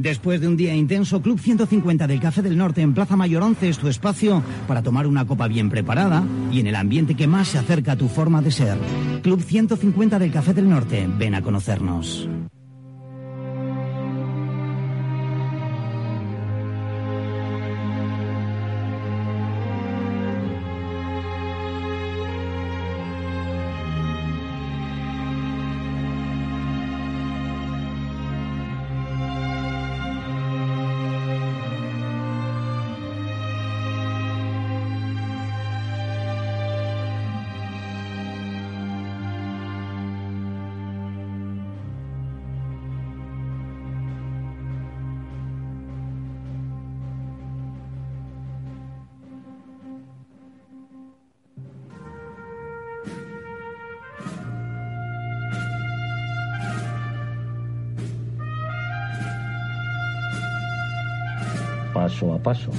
Después de un día intenso, Club 150 del Café del Norte en Plaza Mayor 11 es tu espacio para tomar una copa bien preparada y en el ambiente que más se acerca a tu forma de ser. Club 150 del Café del Norte, ven a conocernos. Paso.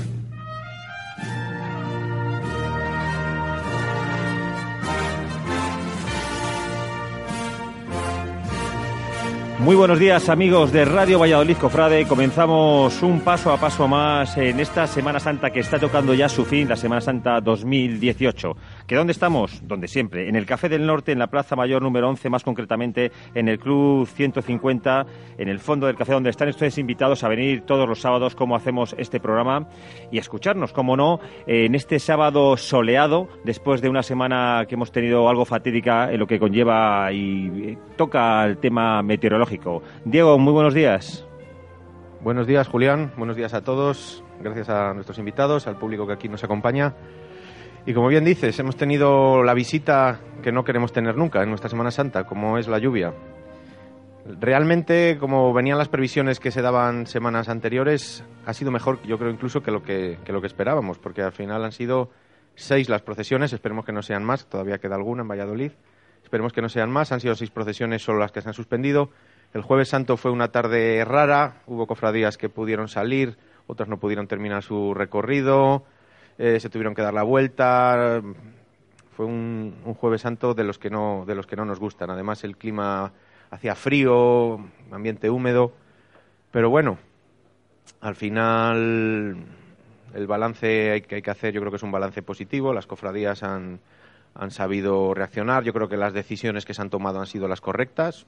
Muy buenos días amigos de Radio Valladolid Cofrade. Comenzamos un paso a paso más en esta Semana Santa que está tocando ya su fin, la Semana Santa 2018. ¿Que dónde estamos? Donde siempre, en el Café del Norte, en la Plaza Mayor número 11, más concretamente en el Club 150, en el fondo del café donde están ustedes invitados a venir todos los sábados como hacemos este programa y a escucharnos, como no, en este sábado soleado, después de una semana que hemos tenido algo fatídica en lo que conlleva y toca el tema meteorológico Diego, muy buenos días. Buenos días, Julián. Buenos días a todos. Gracias a nuestros invitados, al público que aquí nos acompaña. Y como bien dices, hemos tenido la visita que no queremos tener nunca en nuestra Semana Santa, como es la lluvia. Realmente, como venían las previsiones que se daban semanas anteriores, ha sido mejor, yo creo, incluso que lo que, que lo que esperábamos, porque al final han sido seis las procesiones, esperemos que no sean más, todavía queda alguna en Valladolid, esperemos que no sean más, han sido seis procesiones solo las que se han suspendido, el jueves santo fue una tarde rara, hubo cofradías que pudieron salir, otras no pudieron terminar su recorrido, eh, se tuvieron que dar la vuelta. Fue un, jueves santo de los que no de los que no nos gustan. Además el clima hacía frío, ambiente húmedo, pero bueno, al final el balance que hay que hacer yo creo que es un balance positivo. Las cofradías han, han sabido reaccionar. Yo creo que las decisiones que se han tomado han sido las correctas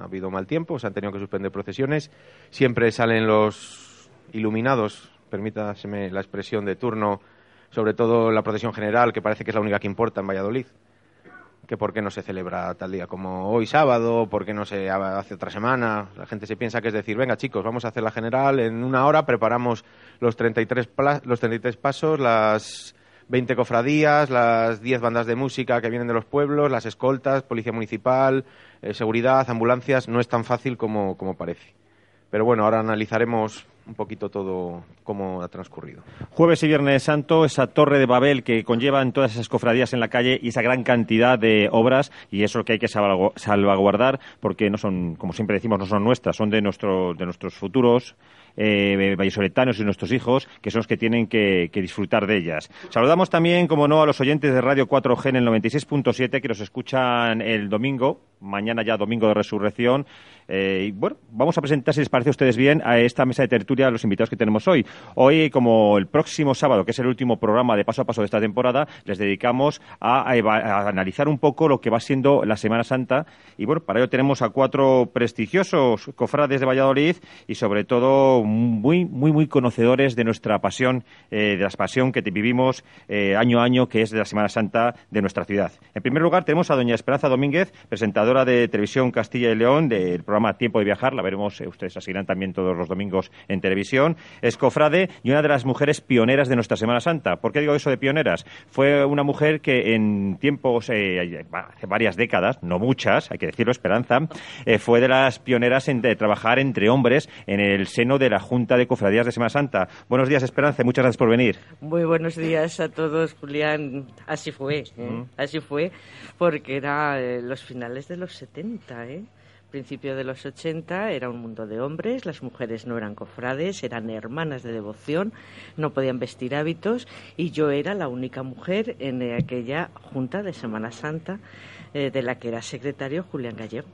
ha habido mal tiempo, se han tenido que suspender procesiones. Siempre salen los iluminados, permítaseme la expresión de turno, sobre todo la procesión general, que parece que es la única que importa en Valladolid. Que por qué no se celebra tal día como hoy sábado, por qué no se hace otra semana. La gente se piensa que es decir, venga chicos, vamos a hacer la general, en una hora preparamos los 33, los 33 pasos, las 20 cofradías, las 10 bandas de música que vienen de los pueblos, las escoltas, policía municipal, eh, seguridad, ambulancias, no es tan fácil como, como parece. Pero bueno, ahora analizaremos un poquito todo cómo ha transcurrido. Jueves y Viernes Santo, esa torre de Babel que conllevan todas esas cofradías en la calle y esa gran cantidad de obras, y eso que hay que salvaguardar, porque no son, como siempre decimos, no son nuestras, son de, nuestro, de nuestros futuros eh, vallesoletanos y nuestros hijos, que son los que tienen que, disfrutar de ellas. Saludamos también, como no, a los oyentes de Radio 4G en el 96.7 que nos escuchan el domingo, mañana ya domingo de resurrección. Eh, y bueno, vamos a presentar, si les parece a ustedes bien, a esta mesa de tertulia a los invitados que tenemos hoy. Hoy, como el próximo sábado, que es el último programa de paso a paso de esta temporada, les dedicamos a, a analizar un poco lo que va siendo la Semana Santa. Y bueno, para ello tenemos a cuatro prestigiosos cofrades de Valladolid y sobre todo muy, muy, muy conocedores de nuestra pasión, de la pasión que vivimos año a año, que es de la Semana Santa de nuestra ciudad. En primer lugar, tenemos a doña Esperanza Domínguez, presentadora de Televisión Castilla y León, del programa Tiempo de Viajar. La veremos, ustedes seguirán también todos los domingos en televisión. Es cofrade y una de las mujeres pioneras de nuestra Semana Santa. ¿Por qué digo eso de pioneras? Fue una mujer que en tiempos, hace varias décadas, no muchas, hay que decirlo, Esperanza, fue de las pioneras en trabajar entre hombres en el seno de la Junta de Cofradías de Semana Santa. Buenos días, Esperanza, muchas gracias por venir. Muy buenos días a todos, Julián. Así fue, ¿eh? así fue, porque era eh, los finales de los 70, ¿eh? Principio de los 80 era un mundo de hombres, las mujeres no eran cofrades, eran hermanas de devoción, no podían vestir hábitos y yo era la única mujer en aquella junta de Semana Santa de la que era secretario Julián Gallego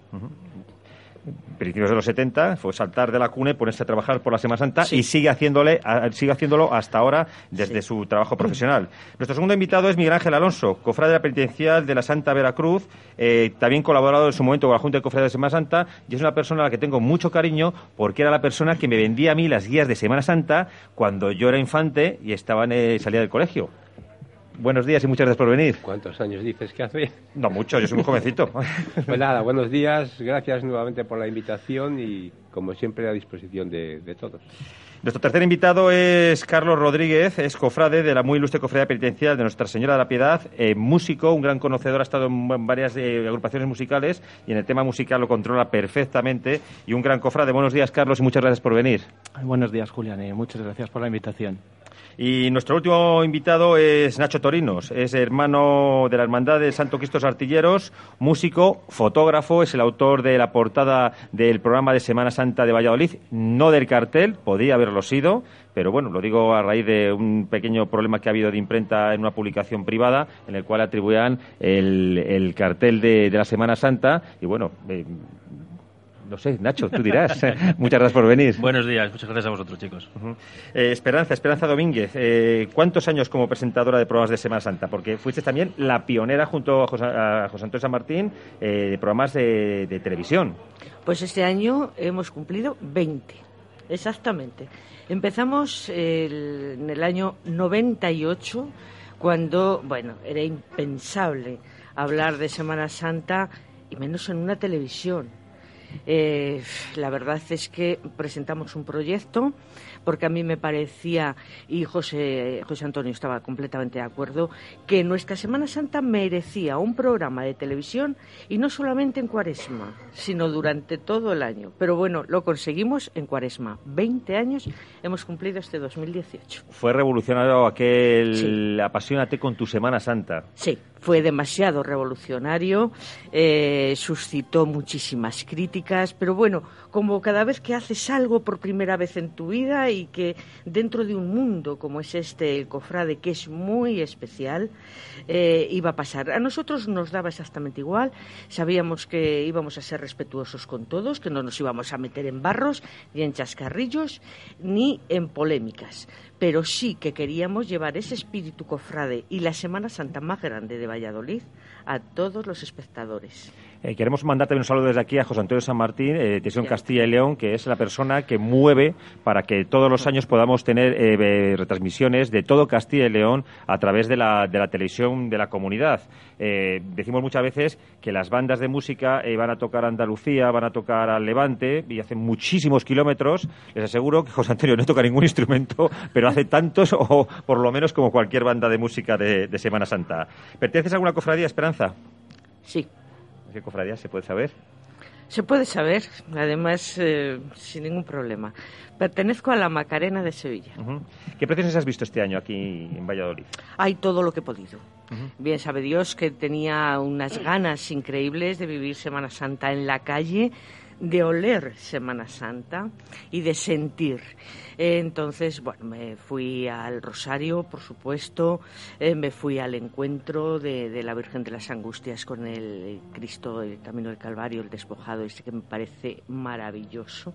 principios de los 70, fue saltar de la cuna y ponerse a trabajar por la Semana Santa y sigue, haciéndole, sigue haciéndolo hasta ahora desde su trabajo profesional. Nuestro segundo invitado es Miguel Ángel Alonso, cofrade de la penitencial de la Santa Veracruz, eh, también colaborado en su momento con la Junta de Cofrades de Semana Santa y es una persona a la que tengo mucho cariño porque era la persona que me vendía a mí las guías de Semana Santa cuando yo era infante y estaba en, eh, salía del colegio. Buenos días y muchas gracias por venir. ¿Cuántos años dices que hace? No mucho, yo soy muy jovencito. pues nada, buenos días, gracias nuevamente por la invitación y como siempre a disposición de, todos. Nuestro tercer invitado es Carlos Rodríguez, es cofrade de la muy ilustre cofradía penitencial de Nuestra Señora de la Piedad, eh, músico, un gran conocedor, ha estado en varias eh, agrupaciones musicales y en el tema musical lo controla perfectamente y un gran cofrade. Buenos días, Carlos, y muchas gracias por venir. Buenos días, Julián, y muchas gracias por la invitación. Y nuestro último invitado es Nacho Torinos, es hermano de la Hermandad de Santo Cristo Artilleros, músico, fotógrafo, es el autor de la portada del programa de Semana Santa de Valladolid, no del cartel, podía haberlo sido, pero bueno, lo digo a raíz de un pequeño problema que ha habido de imprenta en una publicación privada en el cual atribuían el, cartel de, la Semana Santa y bueno, eh, no sé, Nacho, tú dirás. muchas gracias por venir. Buenos días, muchas gracias a vosotros, chicos. Eh, Esperanza, Esperanza Domínguez, eh, ¿cuántos años como presentadora de programas de Semana Santa? Porque fuiste también la pionera junto a José, Antonio San Martín eh, de programas de, televisión. Pues este año hemos cumplido 20, exactamente. Empezamos en el año 98, cuando, bueno, era impensable hablar de Semana Santa y menos en una televisión eh, la verdad es que presentamos un proyecto porque a mí me parecía, y José, José Antonio estaba completamente de acuerdo, que nuestra Semana Santa merecía un programa de televisión y no solamente en Cuaresma, sino durante todo el año. Pero bueno, lo conseguimos en Cuaresma. 20 años hemos cumplido este 2018. Fue revolucionario aquel Apasionate con tu Semana Santa. Sí, fue demasiado revolucionario, eh, suscitó muchísimas críticas, pero bueno, como cada vez que haces algo por primera vez en tu vida y que dentro de un mundo como es este, el cofrade, que es muy especial, eh, iba a pasar. A nosotros nos daba exactamente igual, sabíamos que íbamos a ser respetuosos con todos, que no nos íbamos a meter en barros, ni en chascarrillos, ni en polémicas pero sí que queríamos llevar ese espíritu cofrade y la Semana Santa más grande de Valladolid a todos los espectadores. Eh, queremos mandar también un saludo desde aquí a José Antonio San Martín, eh, de Castilla y León, que es la persona que mueve para que todos los años podamos tener eh, retransmisiones de todo Castilla y León a través de la, de la televisión de la comunidad. Eh, decimos muchas veces que las bandas de música van a tocar a Andalucía, van a tocar al Levante y hacen muchísimos kilómetros. Les aseguro que José Antonio no toca ningún instrumento, pero hace tantos o por lo menos como cualquier banda de música de, de Semana Santa. ¿Perteneces a alguna cofradía, Esperanza? Sí. ¿Qué cofradía se puede saber? Se puede saber, además, eh, sin ningún problema. Pertenezco a la Macarena de Sevilla. ¿Qué precios has visto este año aquí en Valladolid? Hay todo lo que he podido. Bien sabe Dios que tenía unas ganas increíbles de vivir Semana Santa en la calle de oler Semana Santa y de sentir. entonces, bueno, me fui al Rosario, por supuesto, eh, me fui al encuentro de, la Virgen de las Angustias con el Cristo, el Camino del Calvario, el despojado, ese que me parece maravilloso.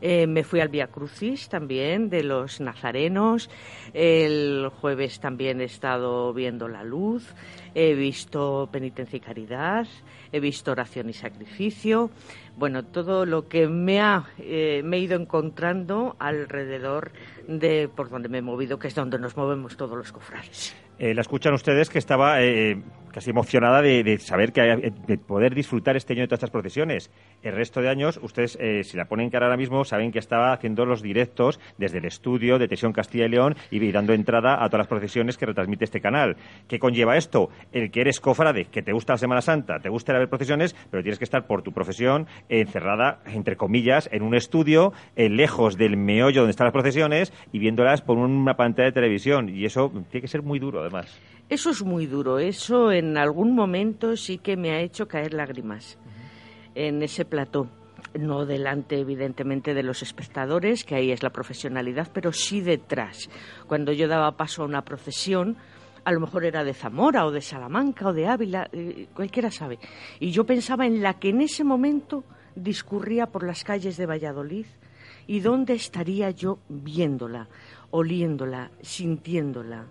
Eh, me fui al Via Crucis también, de los nazarenos. El jueves también he estado viendo la luz, he visto penitencia y caridad, he visto oración y sacrificio. bueno, todo lo que me, ha, eh, me he ido encontrando alrededor de por donde me he movido, que es donde nos movemos todos los cofrades. Eh, la escuchan ustedes que estaba eh, casi emocionada de, saber que eh, de poder disfrutar este año de todas estas procesiones. El resto de años, ustedes, si la ponen cara ahora mismo, saben que estaba haciendo los directos desde el estudio de Tesión Castilla y León y dando entrada a todas las procesiones que retransmite este canal. ¿Qué conlleva esto? El que eres cofrade, que te gusta la Semana Santa, te gusta ver procesiones, pero tienes que estar por tu profesión encerrada, entre comillas, en un estudio, lejos del meollo donde están las procesiones y viéndolas por una pantalla de televisión. Y eso tiene que ser muy duro Eso es muy duro. Eso en algún momento sí que me ha hecho caer lágrimas en ese plató. No delante, evidentemente, de los espectadores, que ahí es la profesionalidad, pero sí detrás. Cuando yo daba paso a una procesión, a lo mejor era de Zamora o de Salamanca o de Ávila, eh, cualquiera sabe. Y yo pensaba en la que en ese momento discurría por las calles de Valladolid y dónde estaría yo viéndola, oliéndola, sintiéndola.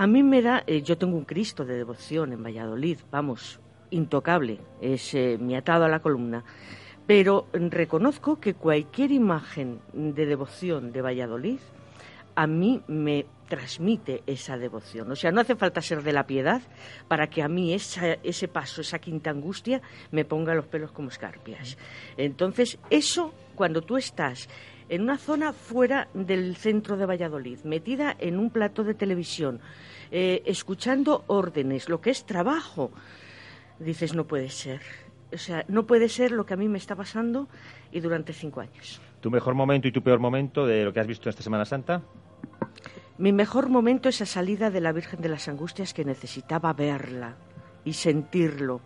A mí me da, eh, yo tengo un Cristo de devoción en Valladolid, vamos, intocable, es eh, mi atado a la columna, pero reconozco que cualquier imagen de devoción de Valladolid a mí me transmite esa devoción. O sea, no hace falta ser de la piedad para que a mí ese paso, esa quinta angustia, me ponga los pelos como escarpias. Entonces, eso, cuando tú estás en una zona fuera del centro de Valladolid, metida en un plato de televisión, eh, escuchando órdenes, lo que es trabajo, dices, no puede ser. O sea, no puede ser lo que a mí me está pasando y durante cinco años. ¿Tu mejor momento y tu peor momento de lo que has visto esta Semana Santa? Mi mejor momento es la salida de la Virgen de las Angustias que necesitaba verla y sentirlo.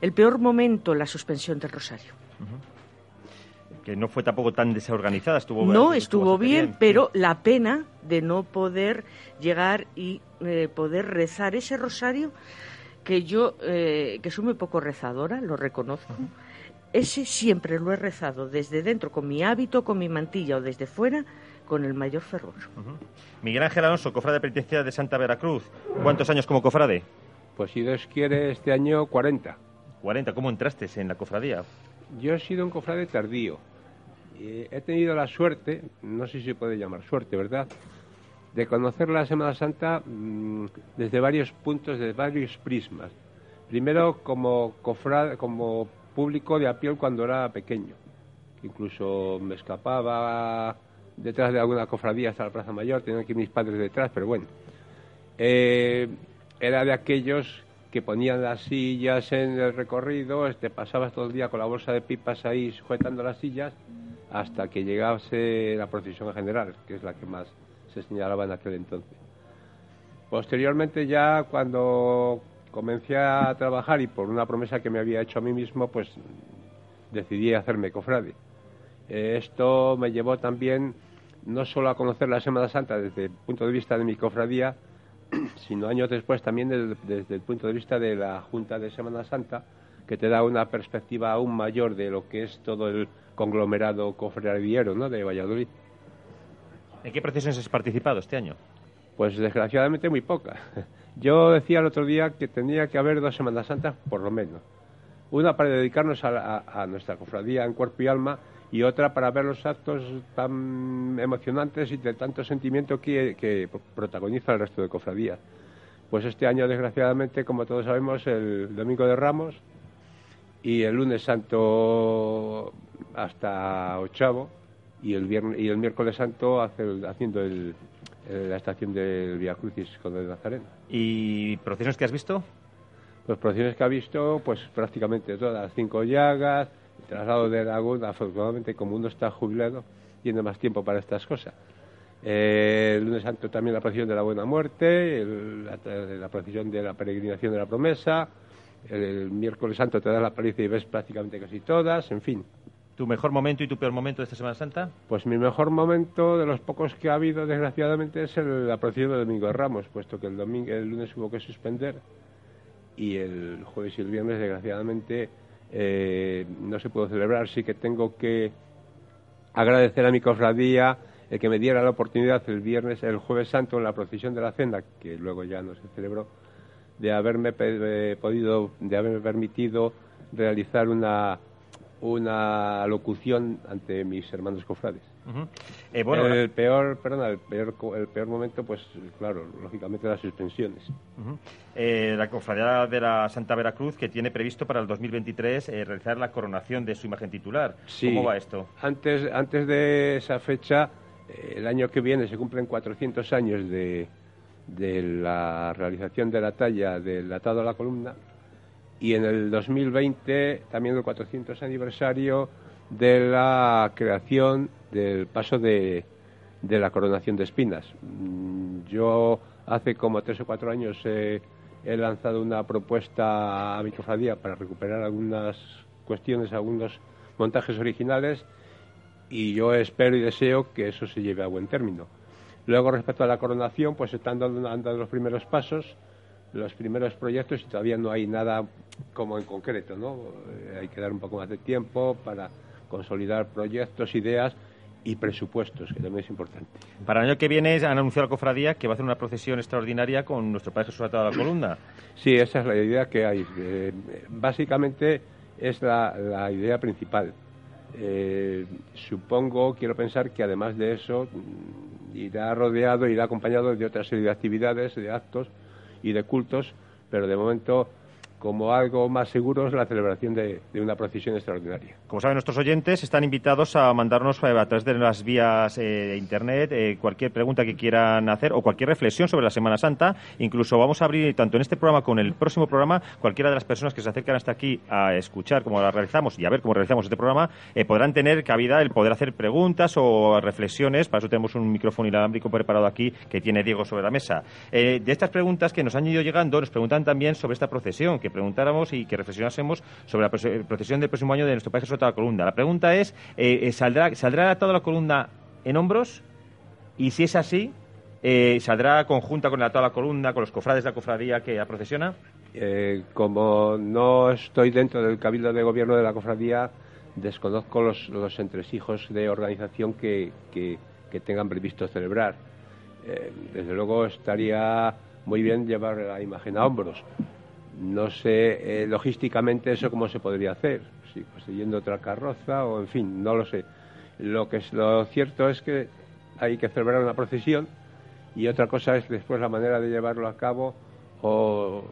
El peor momento, la suspensión del Rosario que no fue tampoco tan desorganizada, estuvo No, estuvo, bien, pero la pena de no poder llegar y eh, poder rezar ese rosario que yo, eh, que soy muy poco rezadora, lo reconozco, ese siempre lo he rezado desde dentro, con mi hábito, con mi mantilla o desde fuera, con el mayor fervor. Miguel Ángel Alonso, cofrade de penitencia de Santa Veracruz. ¿Cuántos años como cofrade? Pues si Dios quiere, este año 40. 40, ¿cómo entraste en la cofradía? Yo he sido un cofrade tardío. Y he tenido la suerte, no sé si se puede llamar suerte, ¿verdad?, de conocer la Semana Santa mm, desde varios puntos, desde varios prismas. Primero como cofrade, como público de a pie cuando era pequeño. Incluso me escapaba detrás de alguna cofradía hasta la Plaza Mayor, tenía que mis padres detrás, pero bueno. Eh, era de aquellos que ponían las sillas en el recorrido, este, pasabas todo el día con la bolsa de pipas ahí sujetando las sillas hasta que llegase la procesión en general, que es la que más se señalaba en aquel entonces. Posteriormente ya cuando comencé a trabajar y por una promesa que me había hecho a mí mismo, pues decidí hacerme cofrade. Esto me llevó también no solo a conocer la Semana Santa desde el punto de vista de mi cofradía, sino años después también desde, el punto de vista de la Junta de Semana Santa, que te da una perspectiva aún mayor de lo que es todo el conglomerado cofradiero de Valladolid. ¿En qué procesiones has participado este año? Pues desgraciadamente muy pocas. Yo decía el otro día que tenía que haber dos Semanas Santas por lo menos. Una para dedicarnos a, nuestra cofradía en cuerpo y alma y otra para ver los actos tan emocionantes y de tanto sentimiento que, que protagoniza el resto de cofradías. Pues este año, desgraciadamente, como todos sabemos, el Domingo de Ramos y el lunes santo hasta Ochavo y el viernes y el miércoles santo haciendo la estación del Via Crucis con el Nazareno. ¿Y procesiones que has visto? Pues procesiones que ha visto, pues prácticamente todas, cinco llagas, el traslado de Aragón, afortunadamente como uno está jubilado, tiene más tiempo para estas cosas. Eh, el lunes santo también la procesión de la Buena Muerte, la, la procesión de la peregrinación de la promesa, el, miércoles santo te da la paliza y ves prácticamente casi todas, en fin. ¿Tu mejor momento y tu peor momento de esta Semana Santa? Pues mi mejor momento, de los pocos que ha habido, desgraciadamente, es la procesión del Domingo de Ramos, puesto que el, domingo, el lunes hubo que suspender y el jueves y el viernes, desgraciadamente, eh, no se pudo celebrar. Sí que tengo que agradecer a mi cofradía el que me diera la oportunidad el viernes, el jueves santo, en la procesión de la cena, que luego ya no se celebró, de haberme podido, de haberme permitido realizar una una locución ante mis hermanos cofrades. Eh, bueno, el peor, perdona, el peor, el peor momento, pues claro, lógicamente las suspensiones. Eh, la cofradía de la Santa Veracruz que tiene previsto para el 2023 eh, realizar la coronación de su imagen titular. ¿Cómo va esto? Antes, antes de esa fecha, el año que viene se cumplen 400 años de, de la realización de la talla del atado a la columna y en el 2020 también el 400 aniversario de la creación del paso de, de la coronación de espinas. Mm, yo hace como tres o cuatro años he lanzado una propuesta a mi cofradía para recuperar algunas cuestiones, algunos montajes originales y yo espero y deseo que eso se lleve a buen término. Luego, respecto a la coronación, pues están dando, los primeros pasos, los primeros proyectos y todavía no hay nada como en concreto, ¿no? Eh, hay que dar un poco más de tiempo para consolidar proyectos, ideas y presupuestos, que también es importante. Para el año que viene han anunciado la cofradía que va a hacer una procesión extraordinaria con nuestro Padre Jesús atado a la columna. Sí, esa es la idea que hay. Eh, básicamente es la, idea principal. Eh, supongo, quiero pensar que además de eso mm, irá rodeado, irá acompañado de otra serie de actividades, de actos y de cultos, pero de momento como algo más seguro es la celebración de, una procesión extraordinaria. Como saben nuestros oyentes, están invitados a mandarnos a través de las vías eh, de Internet eh, cualquier pregunta que quieran hacer o cualquier reflexión sobre la Semana Santa. Incluso vamos a abrir, tanto en este programa como en el próximo programa, cualquiera de las personas que se acercan hasta aquí a escuchar cómo la realizamos y a ver cómo realizamos este programa, eh, podrán tener cabida el poder hacer preguntas o reflexiones. Para eso tenemos un micrófono inalámbrico preparado aquí que tiene Diego sobre la mesa. de estas preguntas que nos han ido llegando, nos preguntan también sobre esta procesión que preguntáramos y que reflexionásemos sobre la procesión del próximo año de nuestro país sobre la columna. La pregunta es, eh, eh, ¿saldrá, ¿saldrá toda la columna en hombros? Y si es así, eh, ¿saldrá conjunta con la toda la columna, con los cofrades de la cofradía que la procesiona? como no estoy dentro del cabildo de gobierno de la cofradía, desconozco los, los entresijos de organización que, que tengan previsto celebrar. desde luego estaría muy bien llevar la imagen a hombros, no sé eh, logísticamente eso cómo se podría hacer, si poseyendo otra carroza o en fin, no lo sé. Lo que es lo cierto es que hay que celebrar una procesión y otra cosa es después la manera de llevarlo a cabo o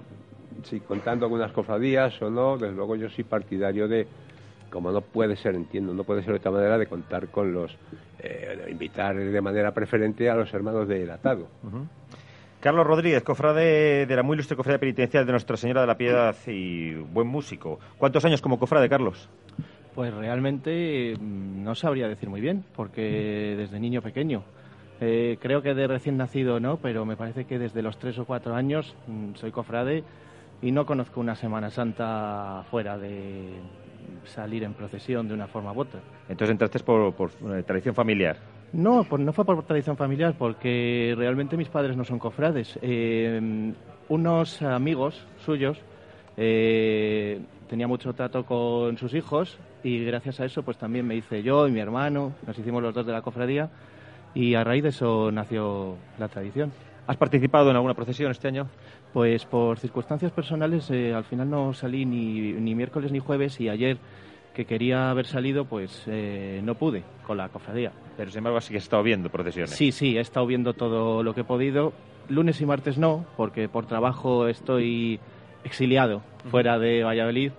si contando algunas cofradías o no, desde luego yo soy partidario de como no puede ser, entiendo, no puede ser de otra manera de contar con los, eh, invitar de manera preferente a los hermanos del atado. Carlos Rodríguez, cofrade de la muy ilustre cofrade penitencial de Nuestra Señora de la Piedad y buen músico. ¿Cuántos años como cofrade, Carlos? Pues realmente mm, no sabría decir muy bien, porque desde niño pequeño. Eh, creo que de recién nacido no, pero me parece que desde los tres o cuatro años mm, soy cofrade y no conozco una Semana Santa fuera de salir en procesión de una forma u otra. Entonces entraste por, por eh, tradición familiar. No, pues no fue por tradición familiar, porque realmente mis padres no son cofrades. Eh, unos amigos suyos eh, tenía mucho trato con sus hijos y gracias a eso pues también me hice yo y mi hermano, nos hicimos los dos de la cofradía y a raíz de eso nació la tradición. ¿Has participado en alguna procesión este año? Pues por circunstancias personales eh, al final no salí ni, ni miércoles ni jueves y ayer que quería haber salido, pues eh, no pude con la cofradía. Pero sin embargo sí que he estado viendo procesiones. Sí, sí, he estado viendo todo lo que he podido. Lunes y martes no, porque por trabajo estoy exiliado fuera de Valladolid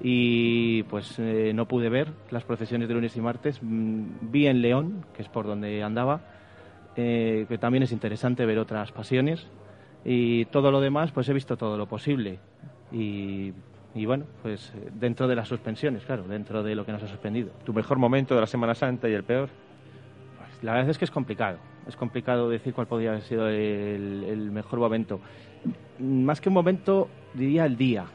y pues eh, no pude ver las procesiones de lunes y martes. Mm, vi en León, que es por donde andaba, eh, que también es interesante ver otras pasiones y todo lo demás pues he visto todo lo posible y y bueno, pues eh, dentro de las suspensiones, claro, dentro de lo que nos ha suspendido. ¿Tu mejor momento de la Semana Santa y el peor? Pues la verdad es que es complicado. Es complicado decir cuál podría haber sido el, mejor momento. Más que un momento, diría el día.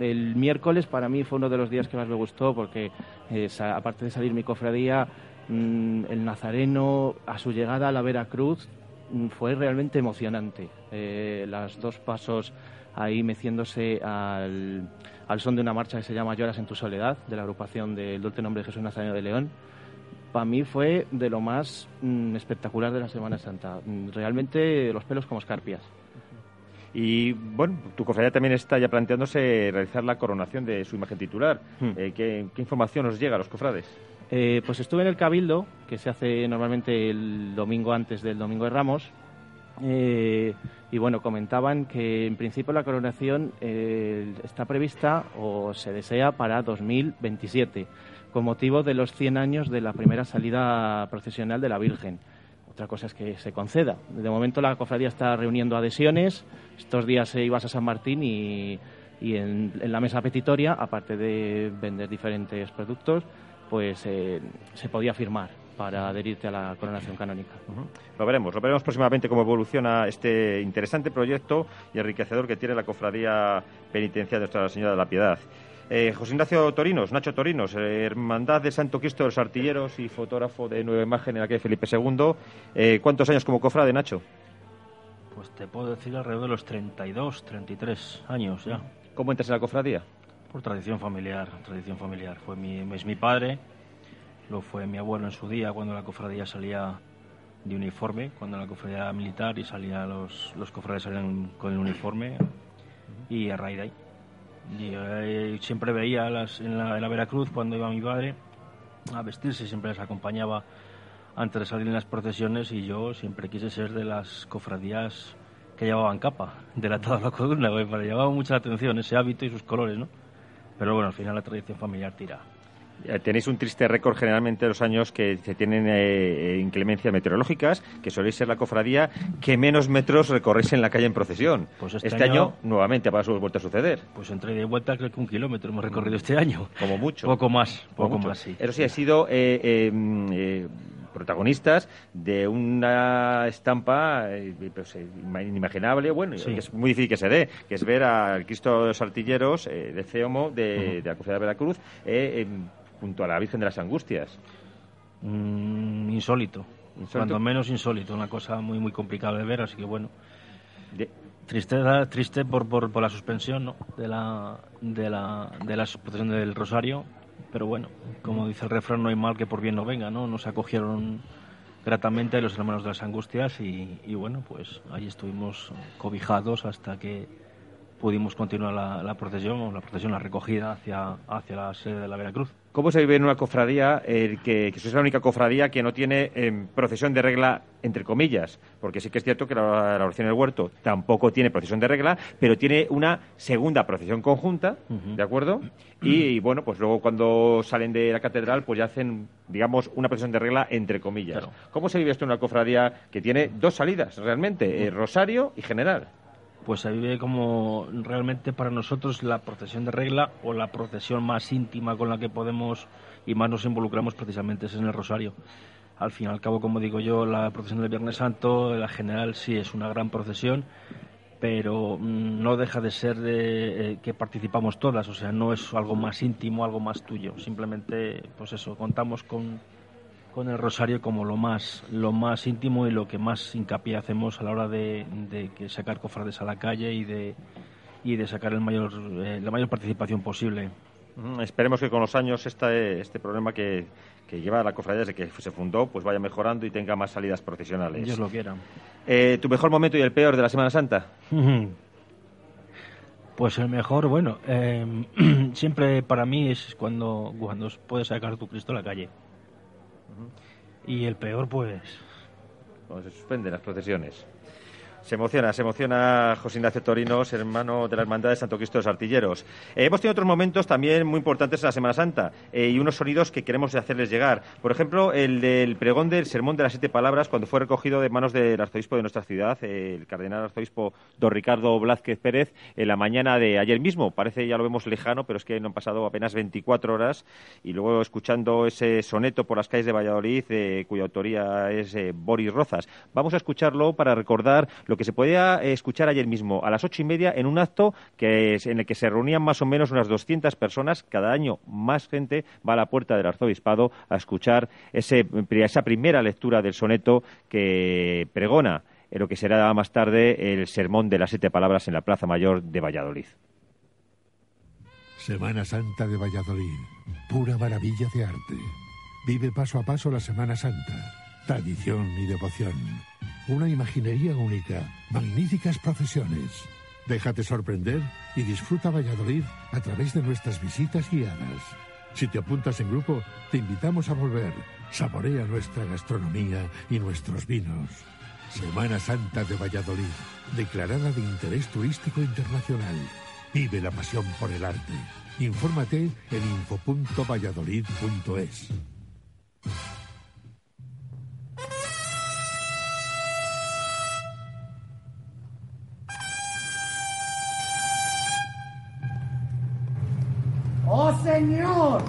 El miércoles para mí fue uno de los días que más me gustó porque, eh, aparte de salir mi cofradía, mm, el Nazareno, a su llegada a la Veracruz, mm, fue realmente emocionante. Eh, los dos pasos ahí meciéndose al, al son de una marcha que se llama Lloras en tu soledad, de la agrupación del Dulce Nombre de Jesús Nazareno de León. Para mí fue de lo más mm, espectacular de la Semana Santa. Mm, realmente los pelos como escarpias. Y bueno, tu cofradía también está ya planteándose realizar la coronación de su imagen titular. Hmm. Eh, ¿qué, qué información nos llega a los cofrades? Eh, pues estuve en el Cabildo, que se hace normalmente el domingo antes del Domingo de Ramos, eh, y bueno, comentaban que en principio la coronación eh, está prevista o se desea para 2027, con motivo de los 100 años de la primera salida procesional de la Virgen. Otra cosa es que se conceda. De momento la cofradía está reuniendo adhesiones. Estos días eh, ibas a San Martín y, y en, en la mesa petitoria, aparte de vender diferentes productos, pues eh, se podía firmar para adherirte a la coronación canónica. Lo veremos, lo veremos próximamente cómo evoluciona este interesante proyecto y enriquecedor que tiene la cofradía penitenciaria de Nuestra Señora de la Piedad. Eh, José Ignacio Torinos, Nacho Torinos, eh, Hermandad de Santo Cristo de los Artilleros y fotógrafo de Nueva Imagen en la calle Felipe II. Eh, ¿Cuántos años como cofrade, Nacho? Pues te puedo decir alrededor de los 32, 33 años ya. ¿Cómo entras en la cofradía? Por tradición familiar, tradición familiar. Fue mi, es mi padre, lo fue mi abuelo en su día cuando la cofradía salía de uniforme, cuando la cofradía era militar y salía los, los cofrades salían con el uniforme y a raíz de ahí. Eh, siempre veía las, en, la, en la Veracruz cuando iba mi padre a vestirse, siempre les acompañaba antes de salir en las procesiones y yo siempre quise ser de las cofradías que llevaban capa, delatada la columna, me llamaba mucha atención ese hábito y sus colores, ¿no? Pero bueno, al final la tradición familiar tira. Eh, Tenéis un triste récord generalmente de los años que se tienen eh, inclemencias meteorológicas, que soléis ser la cofradía que menos metros recorréis en la calle en procesión. Pues este año, año- nuevamente ha vuelto a suceder. Pues entre y vuelta creo que un kilómetro hemos recorrido este año. Como mucho. Poco más, poco más, sí. Eso sí, ha sido eh, eh, mm, eh, protagonistas de una estampa eh, pues, eh, inimaginable, bueno, Sí. que es muy difícil que se dé, que es ver al Cristo de los Artilleros eh, de Ceomo de, de la Cofradía de Veracruz eh, em, junto a la Virgen de las Angustias. Mm, insólito. Insólito. Cuando menos insólito, una cosa muy muy complicada de ver, así que bueno. De- Tristeza, triste por, por, por la suspensión ¿no? de la de la de la procesión del Rosario, pero bueno, como dice el refrán, no hay mal que por bien no venga, ¿no? Nos acogieron gratamente los hermanos de las Angustias y, y bueno, pues ahí estuvimos cobijados hasta que pudimos continuar la, la procesión, la procesión, la recogida hacia, hacia la sede de la Veracruz. ¿Cómo se vive en una cofradía eh, que, que sois la única cofradía que no tiene em, procesión de regla, entre comillas? Porque sí que es cierto que la, la oración del huerto tampoco tiene procesión de regla, pero tiene una segunda procesión conjunta. ¿de acuerdo? Y, bueno, pues luego cuando salen de la catedral, pues ya hacen, digamos, una procesión de regla, entre comillas. Claro. ¿Cómo se vive esto en una cofradía que tiene dos salidas, realmente? eh, Rosario y General. Pues se vive como realmente para nosotros la procesión de regla o la procesión más íntima con la que podemos y más nos involucramos precisamente es en el Rosario. Al fin y al cabo, como digo yo, la procesión del Viernes Santo, la general sí es una gran procesión, pero mm, no deja de ser de, eh, que participamos todas, o sea, no es algo más íntimo, algo más tuyo. Simplemente, pues eso, contamos con, con el rosario como lo más lo más íntimo y lo que más hincapié hacemos a la hora de, de que sacar cofrades a la calle y de y de sacar el mayor eh, la mayor participación posible Esperemos que con los años esta- este problema que, que lleva la cofradía desde que se fundó pues vaya mejorando y tenga más salidas procesionales. ellos lo quieran Eh, ¿Tu mejor momento y el peor de la Semana Santa? pues el mejor bueno eh, siempre para mí es cuando cuando puedes sacar tu Cristo a la calle y el peor pues Cuando se suspenden las procesiones. Se emociona, se emociona José Ignacio Torinos, hermano de la Hermandad de Santo Cristo de los Artilleros. Eh, hemos tenido otros momentos también muy importantes en la Semana Santa eh, y unos sonidos que queremos hacerles llegar. Por ejemplo, el del pregón del Sermón de las Siete Palabras, cuando fue recogido de manos del arzobispo de nuestra ciudad, el cardenal arzobispo don Ricardo Blázquez Pérez, en la mañana de ayer mismo. Parece, ya lo vemos lejano, pero es que no han pasado apenas 24 horas y luego escuchando ese soneto por las calles de Valladolid, eh, cuya autoría es Boris Rozas. Vamos a escucharlo para recordar lo que se podía eh, escuchar ayer mismo a las ocho y media en un acto que en el que se reunían más o menos unas 200 personas. Cada año más gente va a la puerta del arzobispado a escuchar esa primera lectura del soneto que pregona en lo que será más tarde el sermón de las siete palabras en la Plaza Mayor de Valladolid. Semana Santa de Valladolid. Pura maravilla de arte. Vive paso a paso la Semana Santa. Tradición y devoción. Una imaginería única. Magníficas procesiones. Déjate sorprender y disfruta Valladolid a través de nuestras visitas guiadas. Si te apuntas en grupo, te invitamos a volver. Saborea nuestra gastronomía y nuestros vinos. Semana Santa de Valladolid, declarada de interés turístico internacional. Vive la pasión por el arte. Infórmate en info.valladolid.es. Oh Señor,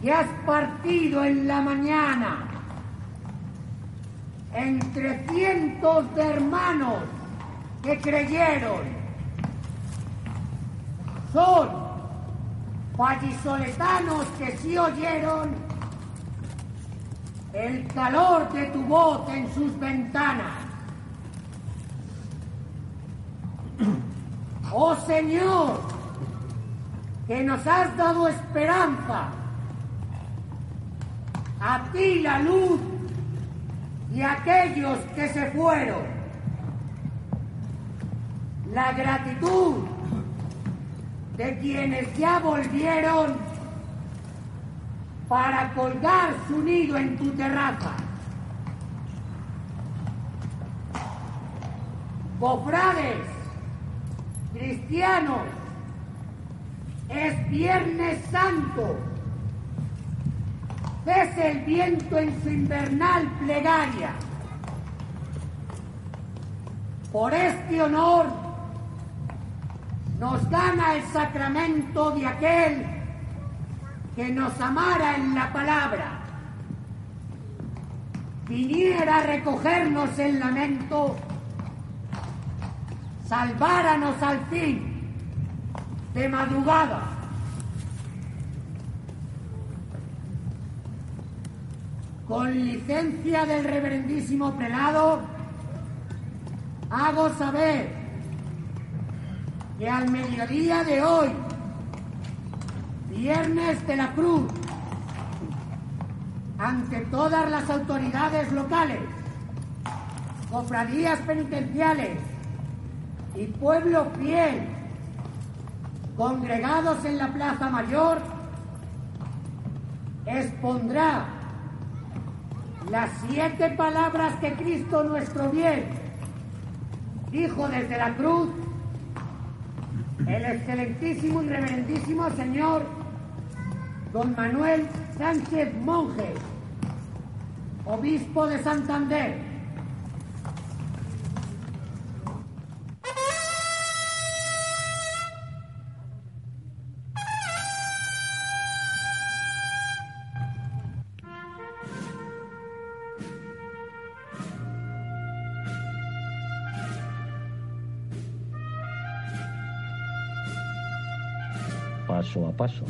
que has partido en la mañana entre cientos de hermanos que creyeron. Son vallisoletanos que sí oyeron el calor de tu voz en sus ventanas. Oh Señor, que nos has dado esperanza. A ti la luz y a aquellos que se fueron. La gratitud de quienes ya volvieron para colgar su nido en tu terraza. Cofrades, cristianos, es Viernes Santo. Cese el viento en su invernal plegaria. Por este honor nos gana el sacramento de aquel que nos amara en la palabra, viniera a recogernos el lamento, salváranos al fin de madrugada. Con licencia del reverendísimo prelado, hago saber que al mediodía de hoy, viernes de la Cruz, ante todas las autoridades locales, cofradías penitenciales y pueblo fiel congregados en la Plaza Mayor, expondrá las siete palabras que Cristo nuestro bien dijo desde la cruz el excelentísimo y reverendísimo señor don Manuel Sánchez Monje, obispo de Santander. Paso a paso.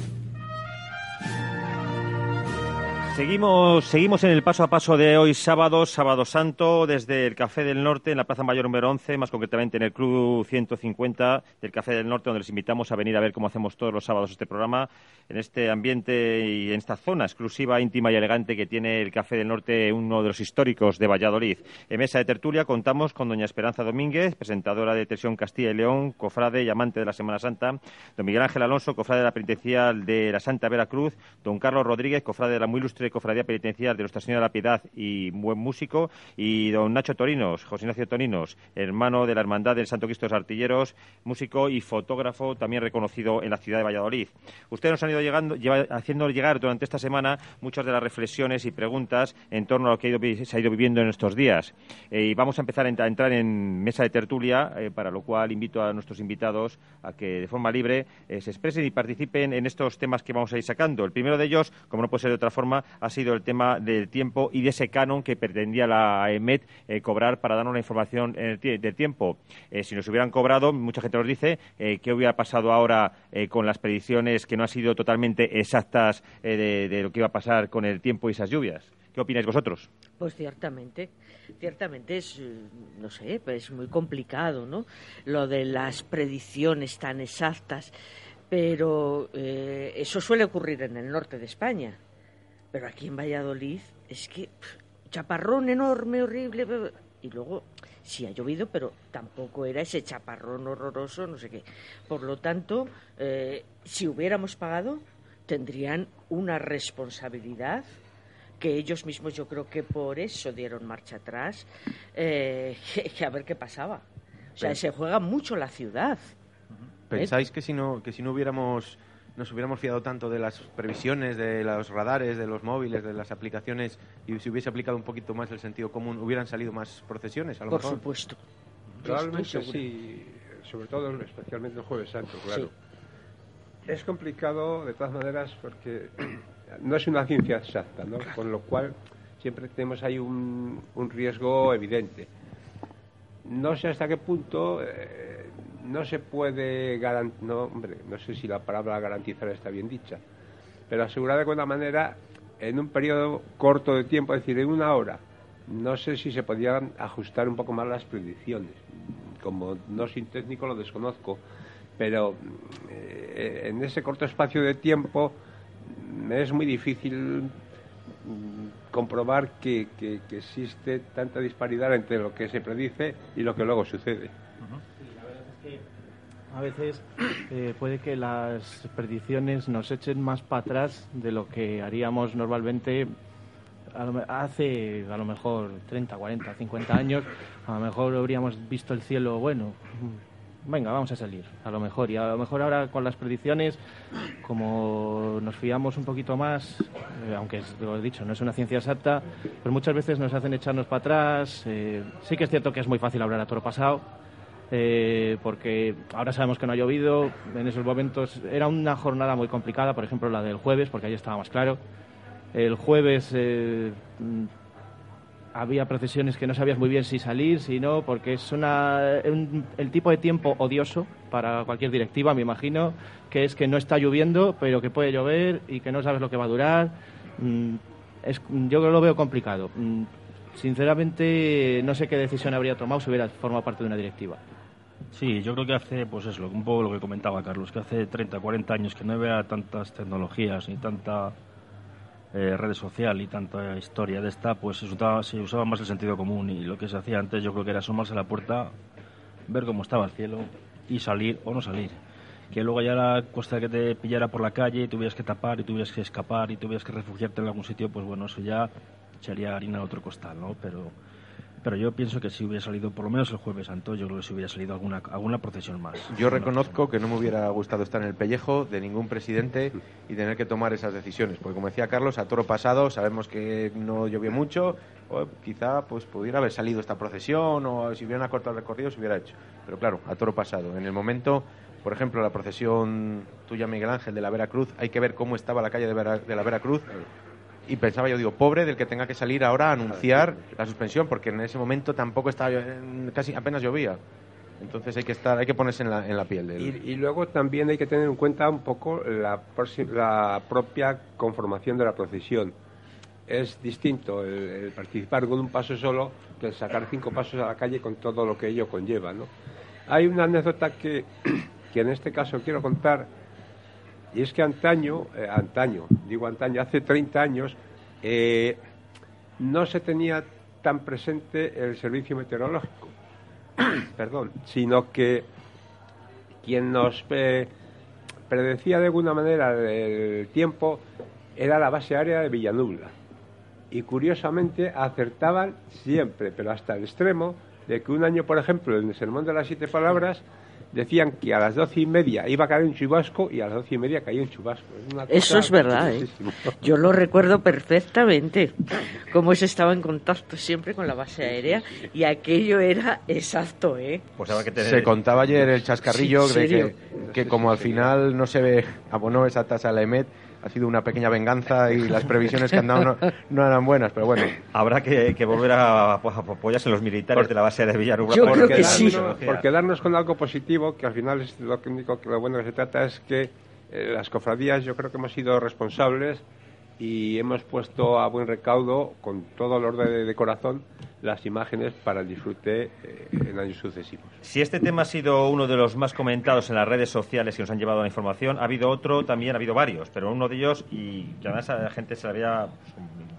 Seguimos, seguimos en el paso a paso de hoy sábado, sábado santo, desde el Café del Norte, en la Plaza Mayor número 11, más concretamente en el Club 150 del Café del Norte, donde les invitamos a venir a ver cómo hacemos todos los sábados este programa, en este ambiente y en esta zona exclusiva, íntima y elegante que tiene el Café del Norte, uno de los históricos de Valladolid. En mesa de tertulia contamos con doña Esperanza Domínguez, presentadora de Televisión Castilla y León, cofrade y amante de la Semana Santa, don Miguel Ángel Alonso, cofrade de la penitencial de la Santa Veracruz, don Carlos Rodríguez, cofrade de la muy ilustre Cofradía Penitencial de Nuestra Señora de la Piedad y buen músico, y don Nacho Torinos, José Ignacio Torinos, hermano de la Hermandad del Santo Cristo de los Artilleros, músico y fotógrafo también reconocido en la ciudad de Valladolid. Ustedes nos han ido llegando, haciendo llegar durante esta semana muchas de las reflexiones y preguntas en torno a lo que se ha ido viviendo en estos días. Eh, y vamos a empezar a entrar en mesa de tertulia, eh, para lo cual invito a nuestros invitados a que de forma libre eh, se expresen y participen en estos temas que vamos a ir sacando. El primero de ellos, como no puede ser de otra forma, ha sido el tema del tiempo y de ese canon que pretendía la EMET eh, cobrar para darnos la información tie- del tiempo. Eh, si nos hubieran cobrado, mucha gente nos dice eh, qué hubiera pasado ahora eh, con las predicciones que no han sido totalmente exactas eh, de, lo que iba a pasar con el tiempo y esas lluvias. ¿Qué opináis vosotros? Pues ciertamente, ciertamente es, eh, no sé, pues es muy complicado, ¿no? Lo de las predicciones tan exactas, pero eh, eso suele ocurrir en el norte de España. Pero aquí en Valladolid es que pff, chaparrón enorme, horrible, y luego sí ha llovido, pero tampoco era ese chaparrón horroroso, no sé qué. Por lo tanto, eh, si hubiéramos pagado, tendrían una responsabilidad que ellos mismos yo creo que por eso dieron marcha atrás, eh, que, a ver qué pasaba. O sea, se juega mucho la ciudad. ¿Pensáis que si no que si no hubiéramos nos hubiéramos fiado tanto de las previsiones, de los radares, de los móviles, de las aplicaciones y si hubiese aplicado un poquito más el sentido común, hubieran salido más procesiones? A lo Por mejor? supuesto. Probablemente sí, sobre todo especialmente el Jueves Santo, claro. Es complicado de todas maneras porque no es una ciencia exacta, ¿no? Con lo cual siempre tenemos ahí un, un riesgo evidente. No sé hasta qué punto eh, no se puede garantizar, no, hombre, no sé si la palabra garantizar está bien dicha, pero asegurar de alguna manera en un periodo corto de tiempo, es decir, en una hora, no sé si se podían ajustar un poco más las predicciones. Como no soy técnico lo desconozco, pero eh, en ese corto espacio de tiempo me es muy difícil mm, comprobar que, que- que existe tanta disparidad entre lo que se predice y lo que luego sucede. A veces eh, puede que las predicciones nos echen más para atrás de lo que haríamos normalmente hace a lo mejor 30, 40, 50 años. A lo mejor habríamos visto el cielo, bueno, venga, vamos a salir, a lo mejor. Y a lo mejor ahora con las predicciones, como nos fiamos un poquito más, eh, aunque lo he dicho, no es una ciencia exacta, pues muchas veces nos hacen echarnos para atrás. eh, sí que es cierto que es muy fácil hablar a toro pasado, eh, porque ahora sabemos que no ha llovido. En esos momentos era una jornada muy complicada, por ejemplo la del jueves, porque ahí estaba más claro. El jueves eh, mm, había procesiones que no sabías muy bien si salir, si no, porque es una, un- el tipo de tiempo odioso para cualquier directiva, me imagino, que es que no está lloviendo, pero que puede llover y que no sabes lo que va a durar. Mm, es, yo lo veo complicado. Mm, Sinceramente, no sé qué decisión habría tomado si hubiera formado parte de una directiva. Sí, yo creo que hace, pues eso, un poco lo que comentaba Carlos, que hace 30, 40 años que no había tantas tecnologías ni tanta eh, red social y tanta historia de esta, pues se usaba, se usaba más el sentido común y lo que se hacía antes yo creo que era asomarse a la puerta, ver cómo estaba el cielo y salir o no salir. Que luego ya cuestión de que te pillara por la calle y tuvieras que tapar y tuvieras que escapar y tuvieras que refugiarte en algún sitio, pues bueno, eso ya sería harina de otro costal, ¿no? Pero pero yo pienso que si hubiera salido, por lo menos el Jueves Santo, yo creo que si hubiera salido alguna, alguna procesión más. Yo reconozco que no me hubiera gustado estar en el pellejo de ningún presidente y tener que tomar esas decisiones, porque como decía Carlos, a toro pasado sabemos que no llovió mucho, o quizá pues pudiera haber salido esta procesión o si hubieran acortado el recorrido se hubiera hecho. Pero claro, a toro pasado. En el momento, por ejemplo, la procesión tuya Miguel Ángel de la Veracruz, hay que ver cómo estaba la calle de, Vera- de la Veracruz. Y pensaba yo, digo, pobre del que tenga que salir ahora a anunciar la suspensión, porque en ese momento tampoco estaba, casi apenas llovía. Entonces hay que estar, hay que ponerse en la, en la piel del. Y, y luego también hay que tener en cuenta un poco la, propia conformación de la procesión. Es distinto el, el participar con un paso solo que el sacar cinco pasos a la calle con todo lo que ello conlleva. ¿no? Hay una anécdota que, que en este caso quiero contar, y es que antaño, eh, antaño, digo antaño, hace 30 años, eh, no se tenía tan presente el servicio meteorológico, perdón, sino que quien nos eh, predecía de alguna manera el tiempo era la base aérea de Villanubla. Y curiosamente acertaban siempre, pero hasta el extremo de que un año, por ejemplo, en el Sermón de las Siete Palabras, decían que a las doce y media iba a caer un chubasco y a las doce y media caía un chubasco. Es una Eso es verdad, ¿eh? Yo lo recuerdo perfectamente, cómo se estaba en contacto siempre con la base aérea y aquello era exacto, ¿eh? Pues que tener... Se contaba ayer el chascarrillo Sí, de ¿en serio? que, que como al final no se ve, abonó esa tasa a la EMET, ha sido una pequeña venganza y las previsiones que han dado no, no eran buenas, pero bueno. Habrá que, que volver a, a apoyarse en los militares de la base de Villarubra. Yo por creo que quedarnos- sí. Por quedarnos con algo positivo, que al final es lo único que lo bueno que se trata es que eh, las cofradías yo creo que hemos sido responsables y hemos puesto a buen recaudo, con todo el orden de, corazón, las imágenes para el disfrute eh, en años sucesivos. Si este tema ha sido uno de los más comentados en las redes sociales que nos han llevado la información, ha habido otro también, ha habido varios, pero uno de ellos, y que además a la gente se le había,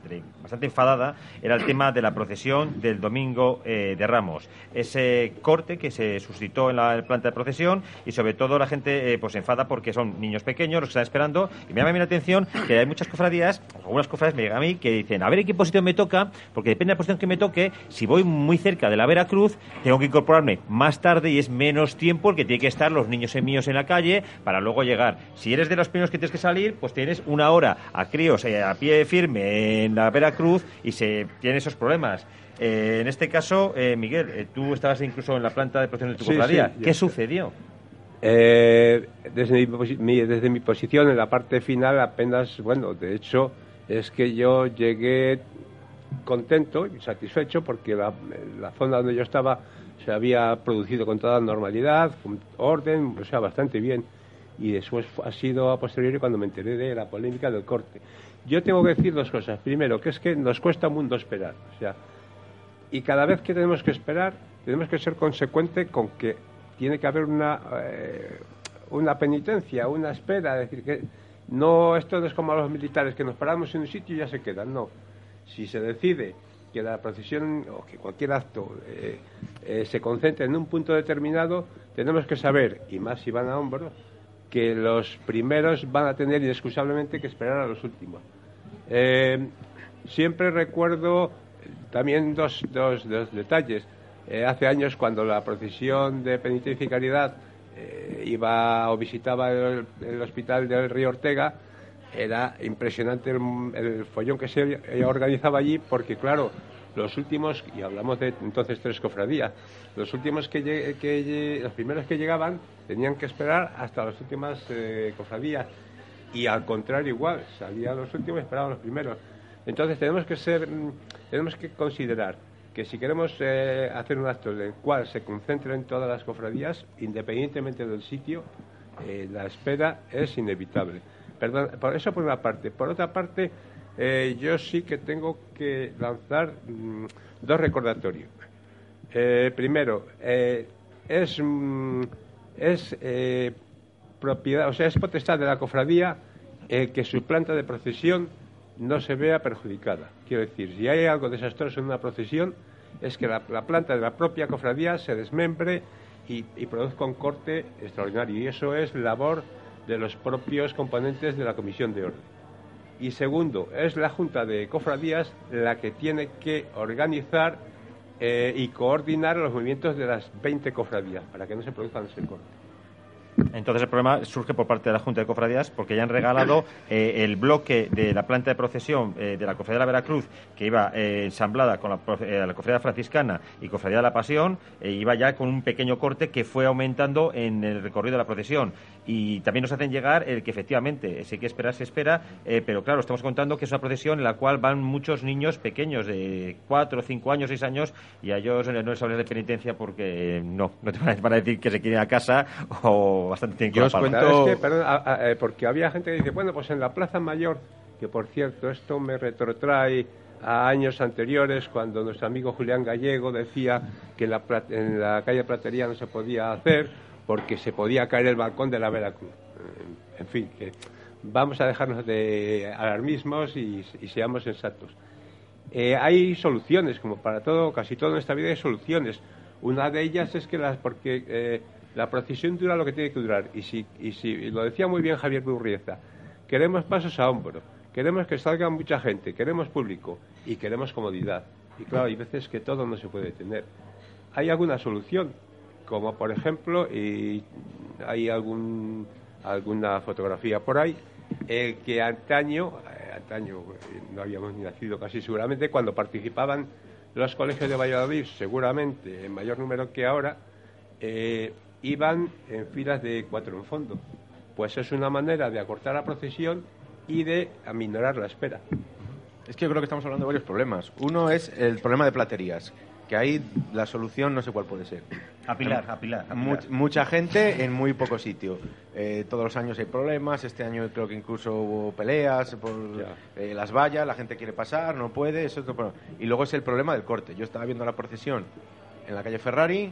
bastante, bastante enfadada era el tema de la procesión del domingo eh, de Ramos. Ese corte que se suscitó en la planta de procesión y sobre todo la gente eh, pues enfada porque son niños pequeños los que están esperando y me llama la atención que hay muchas cofradías, algunas cofradías me llegan a mí que dicen a ver en qué posición me toca, porque depende de la posición que me toque, si voy muy cerca de la Veracruz, tengo que incorporarme más tarde y es menos tiempo el que tiene que estar los niños míos en la calle para luego llegar. Si eres de los primeros que tienes que salir, pues tienes una hora a críos eh, a pie firme en la Veracruz y se tiene esos problemas. Eh, en este caso, eh, Miguel, eh, tú estabas incluso en la planta de protección de tu Sí, cofradía. sí, ¿Qué sucedió? Eh, desde, mi, desde mi posición en la parte final apenas, bueno, de hecho es que yo llegué contento y satisfecho porque la, la zona donde yo estaba se había producido con toda normalidad, con orden, o sea, bastante bien. Y después ha sido a posteriori cuando me enteré de la polémica del corte. Yo tengo que decir dos cosas. Primero, que es que nos cuesta un mundo esperar. O sea, y cada vez que tenemos que esperar, tenemos que ser consecuente con que tiene que haber una, eh, una penitencia, una espera. Es decir, que no, esto no es como a los militares, que nos paramos en un sitio y ya se quedan. No. Si se decide que la procesión o que cualquier acto eh, eh, se concentre en un punto determinado, tenemos que saber, y más si van a hombros, que los primeros van a tener inexcusablemente que esperar a los últimos. Siempre recuerdo también dos, dos, dos detalles. Eh, hace años, cuando la procesión de penitencia y caridad eh, iba o visitaba el, hospital del Río Ortega, era impresionante el, follón que se organizaba allí, porque, claro, los últimos, y hablamos de entonces tres cofradías, los últimos que, los primeros que llegaban tenían que esperar hasta las últimas eh, cofradías y al contrario igual, salían los últimos y esperaban los primeros. Entonces tenemos que ser, mm, tenemos que considerar que si queremos eh, hacer un acto en el cual se concentren todas las cofradías, independientemente del sitio, eh, la espera es inevitable. Perdón, por eso por una parte. Por otra parte, eh, yo sí que tengo que lanzar mm, dos recordatorios. Primero, es, mm, es propiedad, o sea, es potestad de la cofradía que su planta de procesión no se vea perjudicada. Quiero decir, si hay algo desastroso en una procesión, es que la, la planta de la propia cofradía se desmembre y, y produzca un corte extraordinario. Y eso es labor de los propios componentes de la Comisión de Orden. Y segundo, es la Junta de Cofradías la que tiene que organizar eh, y coordinar los movimientos de las 20 cofradías para que no se produzcan ese corte. Entonces el problema surge por parte de la Junta de Cofradías porque ya han regalado eh, el bloque de la planta de procesión eh, de la Cofradía de la Veracruz que iba eh, ensamblada con la, la Cofradía Franciscana y Cofradía de la Pasión, iba ya con un pequeño corte que fue aumentando en el recorrido de la procesión. Y también nos hacen llegar el que efectivamente, si hay que esperar, se espera, eh, pero claro, estamos contando que es una procesión en la cual van muchos niños pequeños de 4, 5 años, 6 años, y a ellos no les hablar de penitencia porque eh, no, no te van a, decir que se quieren a casa o bastante tienen que Yo os cuento- ¿Sabes qué? Perdón, a- a- eh, porque había gente que dice, bueno, pues en la Plaza Mayor, que por cierto, esto me retrotrae a años anteriores, cuando nuestro amigo Julián Gallego decía que en la, en la calle Platería no se podía hacer porque se podía caer el balcón de la Veracruz. Eh, En fin, que vamos a dejarnos de alarmismos y, seamos sensatos. Eh, hay soluciones, como para todo, casi todo en esta vida hay soluciones. Una de ellas es que las, porque eh, la procesión dura lo que tiene que durar. Y si, y si lo decía muy bien Javier Burrieza, queremos pasos a hombro, queremos que salga mucha gente, queremos público y queremos comodidad. Y claro, hay veces que todo no se puede tener. Hay alguna solución, como por ejemplo, y hay algún, alguna fotografía por ahí, eh, que antaño, eh, antaño eh, no habíamos ni nacido casi seguramente, cuando participaban los colegios de Valladolid, seguramente en mayor número que ahora, eh, iban en filas de cuatro en fondo. Pues es una manera de acortar la procesión y de aminorar la espera. Es que yo creo que estamos hablando de varios problemas. Uno es el problema de platerías, que ahí la solución no sé cuál puede ser. Apilar, apilar, apilar. Much- mucha gente en muy poco sitio. Eh, todos los años hay problemas. Este año creo que incluso hubo peleas por eh, las vallas. La gente quiere pasar, no puede. Eso es otro problema. Y luego es el problema del corte. Yo estaba viendo la procesión en la calle Ferrari.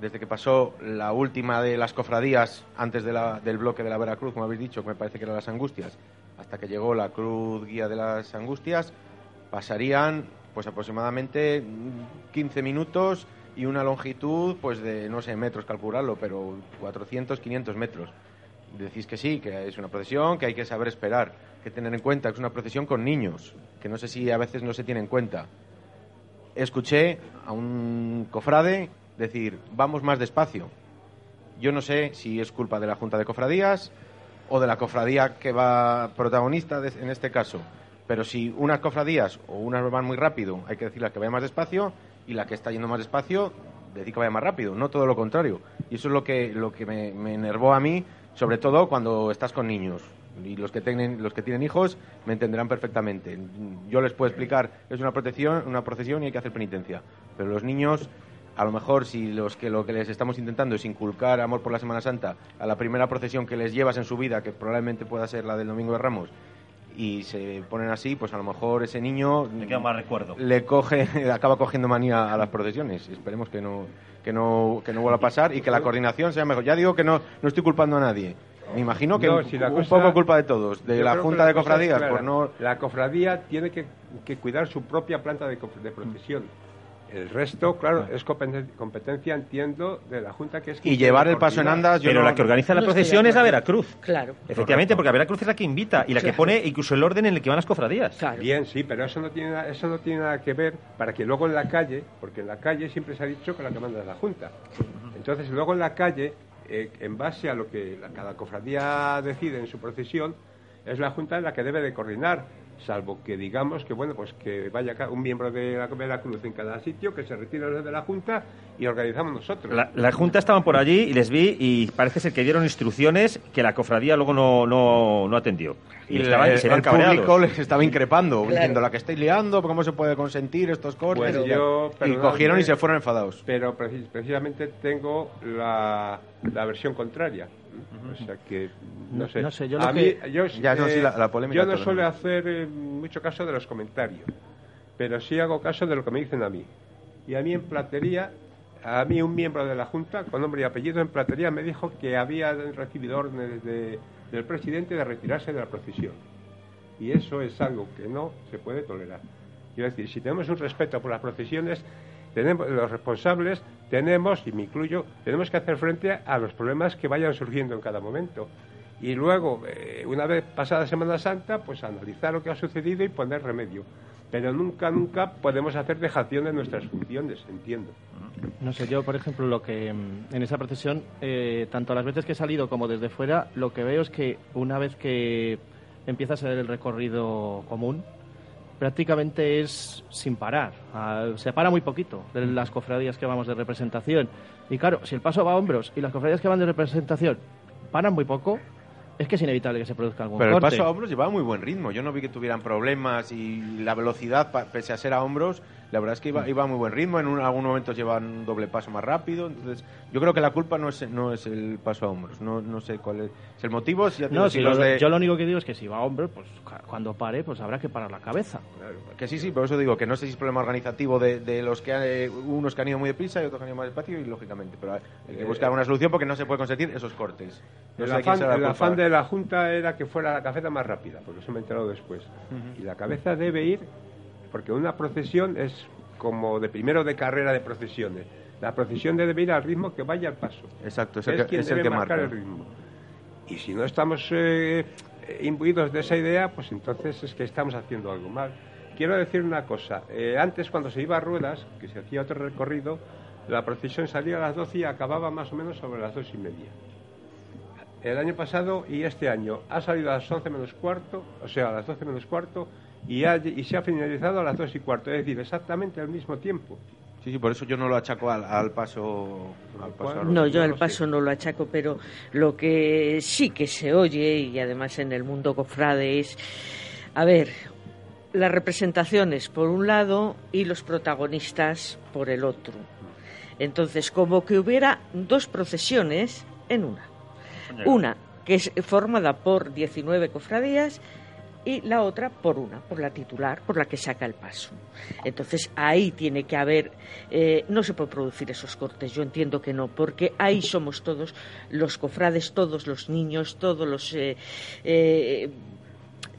Desde que pasó la última de las cofradías antes de la- del bloque de la Veracruz, como habéis dicho, que me parece que eran las Angustias, hasta que llegó la Cruz Guía de las Angustias, pasarían pues aproximadamente 15 minutos y una longitud pues de no sé metros calcularlo, pero 400, 500 metros. Decís que sí, que es una procesión, que hay que saber esperar, que tener en cuenta que es una procesión con niños, que no sé si a veces no se tiene en cuenta. Escuché a un cofrade decir, vamos más despacio. Yo no sé si es culpa de la Junta de Cofradías o de la cofradía que va protagonista en este caso. Pero si unas cofradías o unas van muy rápido, hay que decirles que vaya más despacio y la que está yendo más despacio, decir que vaya más rápido, no todo lo contrario. Y eso es lo que, lo que me, me enervó a mí, sobre todo cuando estás con niños. Y los que, tienen, los que tienen hijos me entenderán perfectamente. Yo les puedo explicar, es una, protección, una procesión y hay que hacer penitencia. Pero los niños, a lo mejor si los que lo que les estamos intentando es inculcar amor por la Semana Santa a la primera procesión que les llevas en su vida, que probablemente pueda ser la del Domingo de Ramos, y se ponen así, pues a lo mejor ese niño Le queda más recuerdo. le coge, acaba cogiendo manía a las procesiones. Esperemos que no, que no, que no vuelva a pasar y que la coordinación sea mejor. Ya digo que no, no estoy culpando a nadie. Me imagino que No, un, si la un cosa- poco culpa de todos, de la Junta de Cofradías, por no... La cofradía tiene que, que cuidar su propia planta de, de procesión. El resto, claro, es competen- competencia, entiendo, de la Junta que es... quien Y llevar el paso en andas... yo Pero no- la que organiza la No procesión es la. Veracruz. Claro. Efectivamente, porque la Veracruz es la que invita y la que pone incluso el orden en el que van las cofradías. Claro. Bien, sí, pero eso no tiene eso no tiene nada que ver para que luego en la calle, porque en la calle siempre se ha dicho que la que manda es la Junta. Entonces luego en la calle, eh, en base a lo que la- cada cofradía decide en su procesión, es la Junta la que debe de coordinar, salvo que digamos que bueno pues que vaya un miembro de la Veracruz en cada sitio, que se retire los de la Junta y organizamos nosotros. La, la Junta estaban por allí y les vi y parece ser que dieron instrucciones que la cofradía luego no, no, no atendió. Y Y, estaban, el, se el público les estaba increpando, Claro. diciendo la que estáis liando, ¿cómo se puede consentir estos cortes? Pues yo, y cogieron y se fueron enfadados. Pero preci- precisamente tengo la, la versión contraria. O sea que, no No- sé. no sé, yo lo a que- mí, yo, Ya, no, sí, la- la polémica yo no suelo hacer eh, mucho caso de los comentarios, pero sí hago caso de lo que me dicen a mí. Y a mí en platería, a mí un miembro de la Junta, con nombre y apellido en platería, me dijo que había recibido órdenes de- del presidente de retirarse de la procesión. Y eso es algo que no se puede tolerar. Quiero decir, si tenemos un respeto por las procesiones, tenemos, los responsables tenemos, y me incluyo, tenemos que hacer frente a los problemas que vayan surgiendo en cada momento. Y luego, eh, una vez pasada Semana Santa, pues analizar lo que ha sucedido y poner remedio. Pero nunca, nunca podemos hacer dejación de nuestras funciones, entiendo. No sé, yo por ejemplo lo que mm, en esa procesión, eh, tanto las veces que he salido como desde fuera, lo que veo es que una vez que empieza a ser el recorrido común, prácticamente es sin parar. Ah, se para muy poquito de las cofradías que vamos de representación. Y claro, si el paso va a hombros y las cofradías que van de representación paran muy poco, es que es inevitable que se produzca algún Pero el corte. paso a hombros llevaba muy buen ritmo. Yo no vi que tuvieran problemas y la velocidad, pese a ser a hombros, la verdad es que iba, iba a muy buen ritmo. En un- algunos momentos llevaban un doble paso más rápido. Entonces, yo creo que la culpa no es, no es el paso a hombros. No, no sé cuál es, es el motivo. Si ya No, si lo- de- yo lo único que digo es que si va a hombros, pues cuando pare, pues habrá que parar la cabeza. Que sí, sí, por eso digo que no sé si es problema organizativo de, de los que han- eh, unos que han ido muy deprisa y otros que han ido más despacio y lógicamente, pero hay que buscar una solución porque no se puede consentir esos cortes. No El sé quién afán, será la el culpa. afán de la Junta era que fuera la cabeza más rápida, porque eso me he enterado después. Y la cabeza debe ir, porque una procesión es como de primero de carrera de procesiones. La procesión debe ir al ritmo que vaya al paso. Exacto, es el es que- quien es el debe que marcar marca. el ritmo. Y si no estamos eh, imbuidos de esa idea, pues entonces es que estamos haciendo algo mal. Quiero decir una cosa. eh, antes, cuando se iba a ruedas, que se hacía otro recorrido, la procesión salía a las 12 y acababa más o menos sobre las dos y media. El año pasado y este año ha salido a las 11 menos cuarto, o sea, a las 12 menos cuarto, y, ha- y se ha finalizado a las 2 y cuarto, es decir, exactamente al mismo tiempo. Sí, sí, por eso yo no lo achaco al, al paso. Al No, yo lo paso no lo achaco, pero lo que sí que se oye, y además en el mundo cofrade, es, a ver, las representaciones por un lado y los protagonistas por el otro. Entonces, como que hubiera dos procesiones en una. Una que es formada por 19 cofradías y la otra por una, por la titular, por la que saca el paso. Entonces ahí tiene que haber, eh, no se puede producir esos cortes, yo entiendo que no, porque ahí somos todos los cofrades, todos los niños, todos los... eh, eh,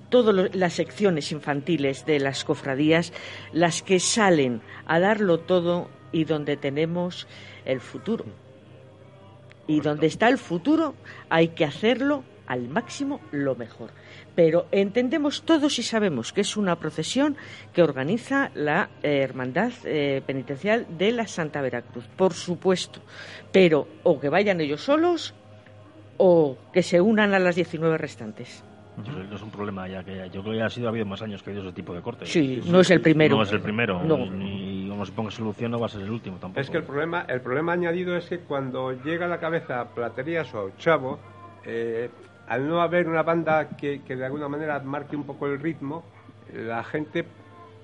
todas las secciones infantiles de las cofradías las que salen a darlo todo y donde tenemos el futuro. Y donde está el futuro hay que hacerlo al máximo lo mejor. Pero entendemos todos y sabemos que es una procesión que organiza la eh, Hermandad eh, Penitencial de la Santa Veracruz, por supuesto. Pero o que vayan ellos solos o que se unan a las 19 restantes. No es un problema ya que yo creo que ha sido ha habido más años que ha habido ese tipo de cortes. Sí, no es el primero. No es el primero. No. Como se ponga solución no va a ser el último tampoco. Es que el problema, el problema añadido es que cuando llega a la cabeza Platerías o Chavo, eh, al no haber una banda que, que de alguna manera marque un poco el ritmo, la gente,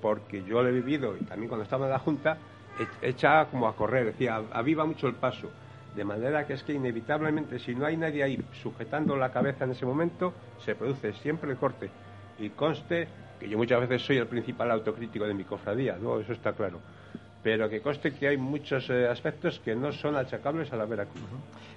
porque yo lo he vivido y también cuando estaba en la Junta, e- echa como a correr, decía, aviva mucho el paso. De manera que es que inevitablemente, si no hay nadie ahí sujetando la cabeza en ese momento, se produce siempre el corte. Y conste que yo muchas veces soy el principal autocrítico de mi cofradía, ¿no? Eso está claro. Pero que conste que hay muchos eh, aspectos que no son achacables a la Veracruz.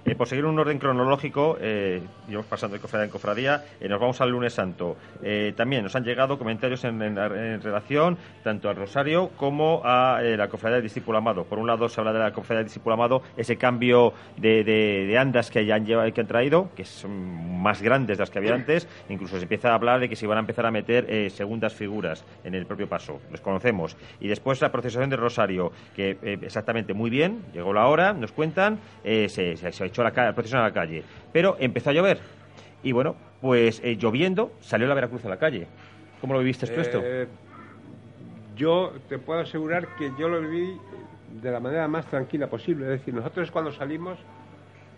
Eh, por seguir un orden cronológico, eh, íbamos pasando de cofradía en cofradía, eh, nos vamos al lunes santo. Eh, también nos han llegado comentarios en, en- en relación tanto al Rosario como a la cofradía del discípulo amado. Por un lado se habla de la cofradía del discípulo amado, ese cambio de, de- de andas que han, llevado, que han traído, que son más grandes de las que había antes, incluso se empieza a hablar de que se van a empezar a meter segundas figuras en el propio paso, los conocemos. Y después la procesión del Rosario, que eh, exactamente muy bien, llegó la hora, nos cuentan, eh, se, se- se echó la, la procesión a la calle, pero empezó a llover. Y bueno, pues eh, lloviendo salió la Veracruz a la calle. ¿Cómo lo viviste tú esto? Eh, yo te puedo asegurar que yo lo viví de la manera más tranquila posible. Es decir, nosotros cuando salimos,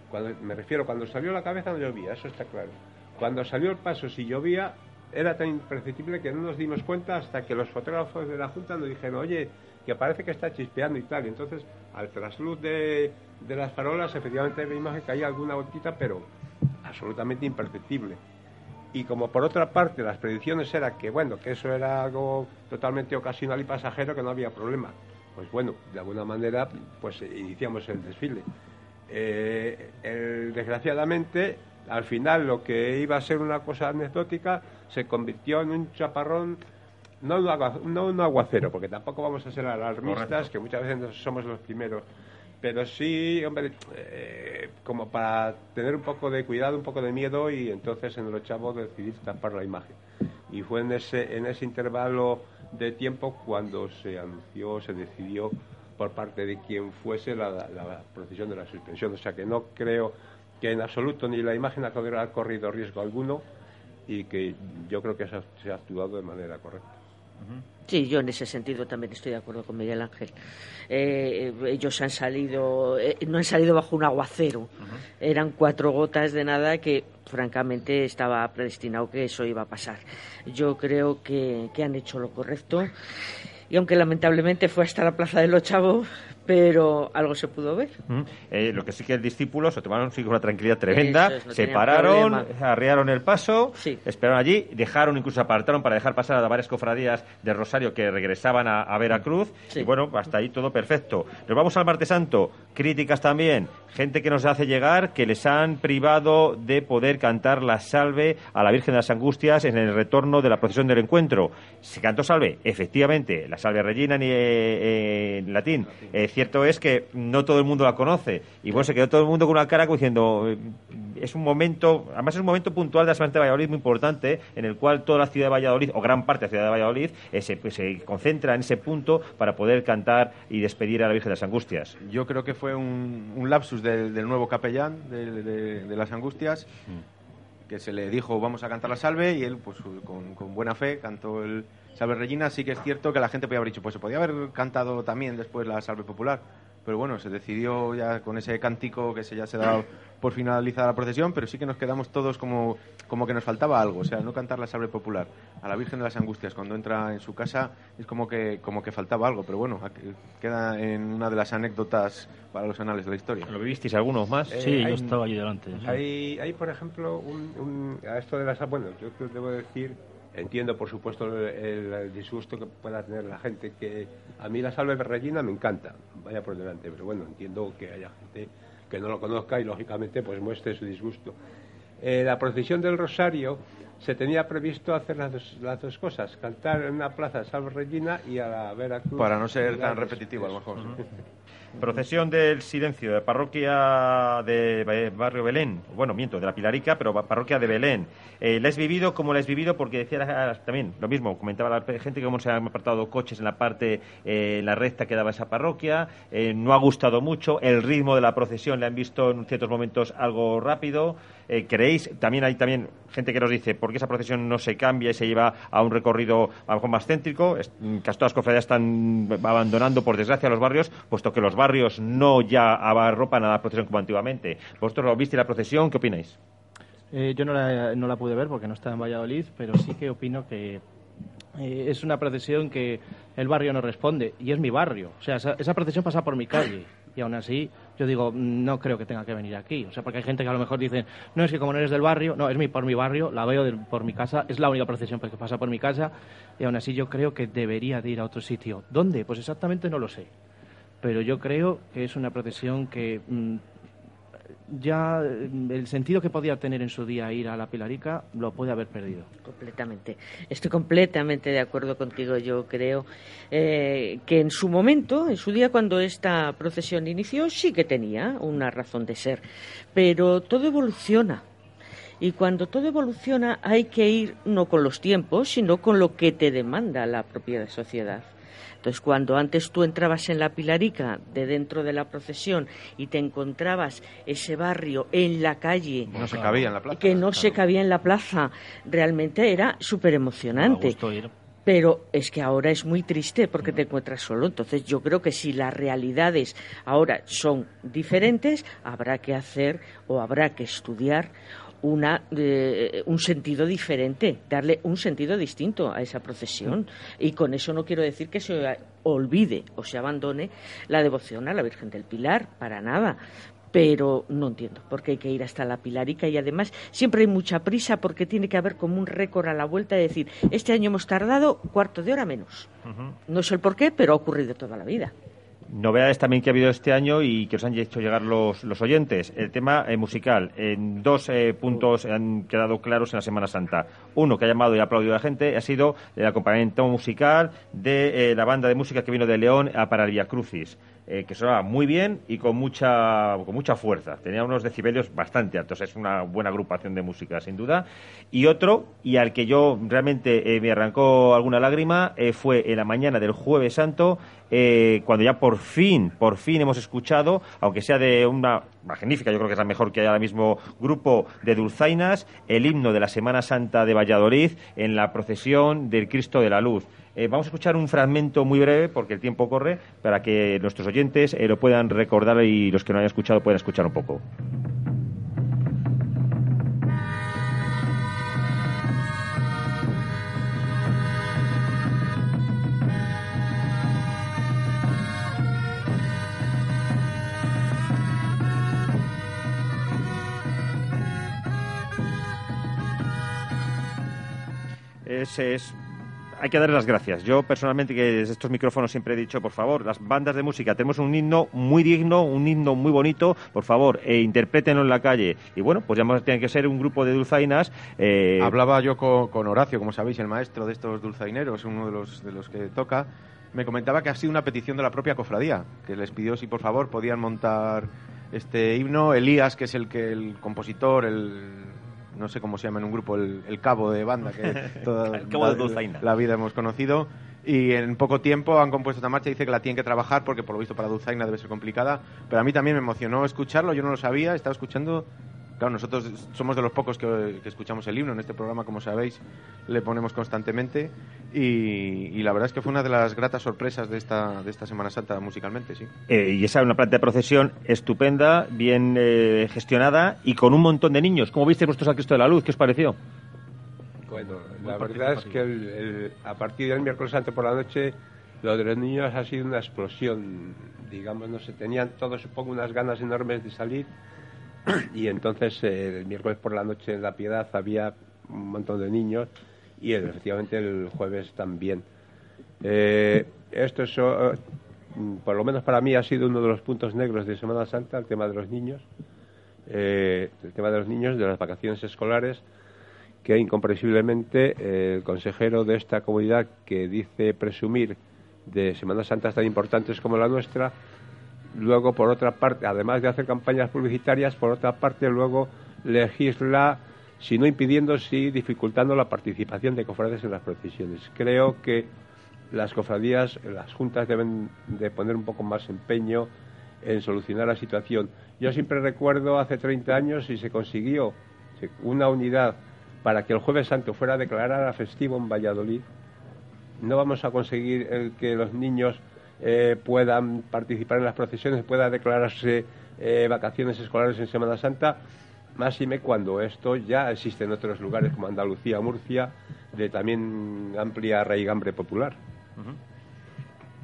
cuando me refiero, cuando salió la cabeza no llovía, eso está claro. Cuando salió el paso, si llovía, era tan imperceptible que no nos dimos cuenta hasta que los fotógrafos de la Junta nos dijeron, oye, que parece que está chispeando y tal. Y entonces, al trasluz de, de las farolas, efectivamente vimos que caía alguna gotita, pero absolutamente imperceptible. Y como por otra parte las predicciones eran que, bueno, que eso era algo totalmente ocasional y pasajero, que no había problema. Pues bueno, de alguna manera, pues eh, iniciamos el desfile. Eh, desgraciadamente, al final lo que iba a ser una cosa anecdótica se convirtió en un chaparrón, no un, agua- no un aguacero, porque tampoco vamos a ser alarmistas, Correcto. que muchas veces no somos los primeros. Pero sí, hombre, eh, como para tener un poco de cuidado, un poco de miedo, y entonces en el ochavo decidí tapar la imagen. Y fue en ese, en ese intervalo de tiempo cuando se anunció, se decidió por parte de quien fuese la, la procesión de la suspensión. O sea que no creo que en absoluto ni la imagen ha corrido, ha corrido riesgo alguno y que yo creo que se ha, se ha actuado de manera correcta. Sí, yo en ese sentido también estoy de acuerdo con Miguel Ángel. Eh, ellos han salido, eh, no han salido bajo un aguacero. Eran cuatro gotas de nada que, francamente, estaba predestinado que eso iba a pasar. Yo creo que, que han hecho lo correcto. Y aunque lamentablemente fue hasta la Plaza de los Chavos, pero algo se pudo ver. Mm. Eh, lo que sí que el discípulo se tomaron sí, con una tranquilidad tremenda, Eso es, no se pararon, problema. arriaron el paso, esperaron allí, dejaron, incluso apartaron para dejar pasar a varias cofradías de Rosario que regresaban a, a Veracruz. Y bueno, hasta ahí todo perfecto. Nos vamos al martes santo, críticas también, gente que nos hace llegar que les han privado de poder cantar la salve a la Virgen de las Angustias en el retorno de la procesión del encuentro. ¿Se cantó salve? Efectivamente, la salve Regina en, eh, en latín. Eh, cierto es que no todo el mundo la conoce. Y bueno, se quedó todo el mundo con una cara como diciendo, eh, es un momento, además es un momento puntual de la Semana de Valladolid muy importante, en el cual toda la ciudad de Valladolid, o gran parte de la ciudad de Valladolid, eh, se, pues, se concentra en ese punto para poder cantar y despedir a la Virgen de las Angustias. Yo creo que fue un, un lapsus del, del nuevo capellán de, de- de las Angustias, que se le dijo vamos a cantar la salve y él, pues con, con buena fe, cantó el Salve Regina. Sí que es cierto que la gente podía haber dicho, pues se podía haber cantado también después la salve popular. Pero bueno, se decidió ya con ese cántico que se ya se daba por finalizada la procesión, pero sí que nos quedamos todos como, como que nos faltaba algo, o sea, no cantar la salve popular a la Virgen de las Angustias cuando entra en su casa es como que como que faltaba algo, pero bueno, queda en una de las anécdotas para los anales de la historia. ¿Lo vivisteis algunos más? Eh, Sí, yo estaba allí delante. sí. Hay, hay, por ejemplo, un, un- a esto de las... Bueno, yo te debo decir, entiendo, por supuesto, el, disgusto que pueda tener la gente, que a mí la salve Regina me encanta, vaya por delante, pero bueno, entiendo que haya gente que no lo conozca y, lógicamente, pues muestre su disgusto. Eh, la procesión del Rosario, se tenía previsto hacer las dos, las dos cosas, cantar en una plaza de Salvo Regina y a la Veracruz. Para no ser tan repetitivo, a lo mejor. Procesión del Silencio, de parroquia de Barrio Belén. Bueno, miento, de la Pilarica, pero parroquia de Belén. Eh, la vivido como la vivido porque decía también lo mismo, comentaba la gente que cómo se han apartado coches en la parte, eh, la recta que daba esa parroquia. Eh, no ha gustado mucho. El ritmo de la procesión le han visto en ciertos momentos algo rápido. Eh, ¿Creéis? También hay también gente que nos dice por qué esa procesión no se cambia y se lleva a un recorrido a lo mejor más céntrico. Es- mm, Casi todas cofradías están abandonando, por desgracia, los barrios, puesto que los barrios no ya abarropan a la procesión como antiguamente. ¿Vosotros lo viste la procesión? ¿Qué opináis? Eh, yo no la, no la pude ver porque no estaba en Valladolid, pero sí que opino que eh, es una procesión que el barrio no responde y es mi barrio. O sea, esa procesión pasa por mi calle y aún así yo digo, no creo que tenga que venir aquí. O sea, porque hay gente que a lo mejor dice, no es que como no eres del barrio, no, es mi, por mi barrio, la veo del- por mi casa, es la única procesión que pasa por mi casa y aún así yo creo que debería de ir a otro sitio. ¿Dónde? Pues exactamente no lo sé. Pero yo creo que es una procesión que mm, ya mm, el sentido que podía tener en su día ir a la Pilarica lo puede haber perdido. Completamente. Estoy completamente de acuerdo contigo. Yo creo eh, que en su momento, en su día cuando esta procesión inició, sí que tenía una razón de ser. Pero todo evoluciona. Y cuando todo evoluciona hay que ir no con los tiempos, sino con lo que te demanda la propia sociedad. Entonces, cuando antes tú entrabas en la Pilarica, de dentro de la procesión, y te encontrabas ese barrio en la calle, No se cabía en la plaza. que no se cabía en la plaza, realmente era súper emocionante. Pero es que ahora es muy triste porque te encuentras solo. Entonces yo creo que si las realidades ahora son diferentes, habrá que hacer o habrá que estudiar una, eh, un sentido diferente, darle un sentido distinto a esa procesión. Y con eso no quiero decir que se olvide o se abandone la devoción a la Virgen del Pilar, para nada. Pero no entiendo por qué hay que ir hasta la Pilarica y además siempre hay mucha prisa porque tiene que haber como un récord a la vuelta de decir, este año hemos tardado cuarto de hora menos. No sé el por qué, pero ha ocurrido toda la vida. Novedades también que ha habido este año y que os han hecho llegar los, los oyentes. El tema eh, musical. En dos eh, puntos han quedado claros en la Semana Santa. Uno que ha llamado y aplaudido a la gente ha sido el acompañamiento musical de eh, la banda de música que vino de León a para Crucis. Eh, que sonaba muy bien y con mucha, con mucha fuerza. Tenía unos decibelios bastante altos. Es una buena agrupación de música, sin duda. Y otro, y al que yo realmente eh, me arrancó alguna lágrima, eh, fue en la mañana del Jueves Santo, cuando ya por fin, por fin hemos escuchado, aunque sea de una magnífica, yo creo que es la mejor que hay ahora mismo, grupo de dulzainas, el himno de la Semana Santa de Valladolid en la procesión del Cristo de la Luz. Eh, vamos a escuchar un fragmento muy breve, porque el tiempo corre, para que nuestros oyentes eh, lo puedan recordar y los que no hayan escuchado puedan escuchar un poco. Es, es- hay que darles las gracias. Yo personalmente que desde estos micrófonos siempre he dicho, por favor, las bandas de música, tenemos un himno muy digno, un himno muy bonito, por favor, e interprétenlo en la calle. Y bueno, pues ya más tiene que ser un grupo de dulzainas. eh, Hablaba yo con, con Horacio, como sabéis, el maestro de estos dulzaineros, uno de los, de los que toca. Me comentaba que ha sido una petición de la propia cofradía, que les pidió si por favor podían montar este himno. Elías, que es el que el compositor, el no sé cómo se llama en un grupo, el, el cabo de banda que toda El cabo de la- la vida hemos conocido. Y en poco tiempo han compuesto esta marcha. Dice que la tienen que trabajar porque por lo visto para Dulzaina debe ser complicada. Pero a mí también me emocionó escucharlo. Yo no lo sabía. Estaba escuchando. Claro, nosotros somos de los pocos que, que escuchamos el himno en este programa, como sabéis, le ponemos constantemente. Y, y la verdad es que fue una de las gratas sorpresas de esta, de esta Semana Santa musicalmente, sí. eh, y esa es una planta de procesión estupenda, bien eh, gestionada y con un montón de niños. ¿Cómo viste vosotros al Cristo de la Luz? ¿Qué os pareció? Bueno, la verdad es que el- el- a partir del miércoles santo por la noche, lo de los niños ha sido una explosión. Digamos, no sé, tenían todos, supongo, unas ganas enormes de salir. Y entonces, eh, el miércoles por la noche en La Piedad había un montón de niños y eh, efectivamente el jueves también. Eh, esto es, por lo menos para mí, ha sido uno de los puntos negros de Semana Santa, el tema de los niños. Eh, el tema de los niños, de las vacaciones escolares que incomprensiblemente el consejero de esta comunidad que dice presumir de Semanas Santas tan importantes como la nuestra, luego por otra parte, además de hacer campañas publicitarias, por otra parte luego legisla, si no impidiendo, sí dificultando la participación de cofrades en las procesiones. Creo que las cofradías, las juntas deben de poner un poco más empeño en solucionar la situación. Yo siempre recuerdo hace 30 años y se consiguió una unidad para que el jueves santo fuera declarada festivo en Valladolid. No vamos a conseguir el que los niños eh, puedan participar en las procesiones, pueda declararse eh, vacaciones escolares en Semana Santa, máxime cuando esto ya existe en otros lugares como Andalucía, Murcia, de también amplia raigambre popular.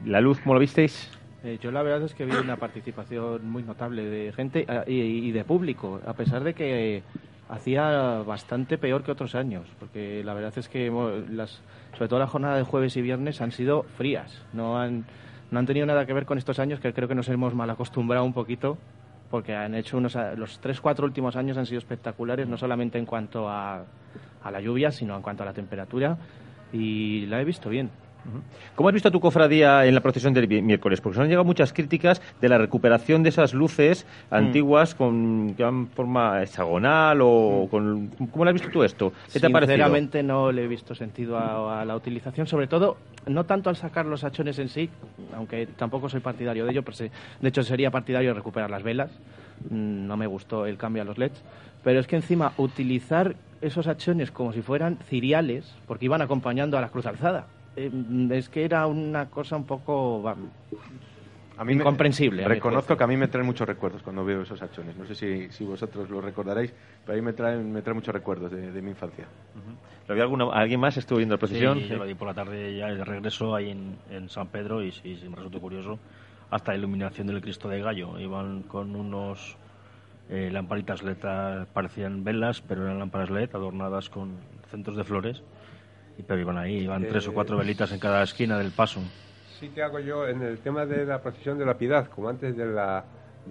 ¿La luz, cómo lo visteis? Eh, yo la verdad es que vi una participación muy notable de gente y, de público, a pesar de que hacía bastante peor que otros años, porque la verdad es que las, sobre todo la jornada de jueves y viernes han sido frías, no han no han tenido nada que ver con estos años que creo que nos hemos mal acostumbrado un poquito porque han hecho unos los tres cuatro últimos años han sido espectaculares no solamente en cuanto a, a la lluvia sino en cuanto a la temperatura y la he visto bien ¿Cómo has visto tu cofradía en la procesión del miércoles? Porque se han llegado muchas críticas de la recuperación de esas luces mm. antiguas con que forma hexagonal o mm. con... ¿Cómo lo has visto tú esto? ¿Qué te ha parecido? Sinceramente no le he visto sentido a, la utilización, sobre todo no tanto al sacar los hachones en sí, aunque tampoco soy partidario de ello, pero de hecho sería partidario de recuperar las velas. Mm, no me gustó el cambio a los LEDs, pero es que encima utilizar esos hachones como si fueran ciriales, porque iban acompañando a la cruz alzada Em, es que era una cosa un poco a mí incomprensible. reconozco que a mí me traen muchos recuerdos cuando veo esos hachones. No sé si, si vosotros lo recordaréis, pero a mí me traen, me traen muchos recuerdos de, mi infancia. ¿Lo ¿Alguien más estuvo viendo la procesión? Sí, lo vi por la tarde ya de regreso ahí en, San Pedro y sí, sí, me resultó curioso. Hasta la iluminación del Cristo de Gallo. Iban con unos eh, lamparitas LED, parecían velas, pero eran lámparas LED adornadas con centros de flores pero iban ahí, iban tres o cuatro velitas en cada esquina del paso. Sí que hago yo en el tema de la procesión de la piedad, como antes de la,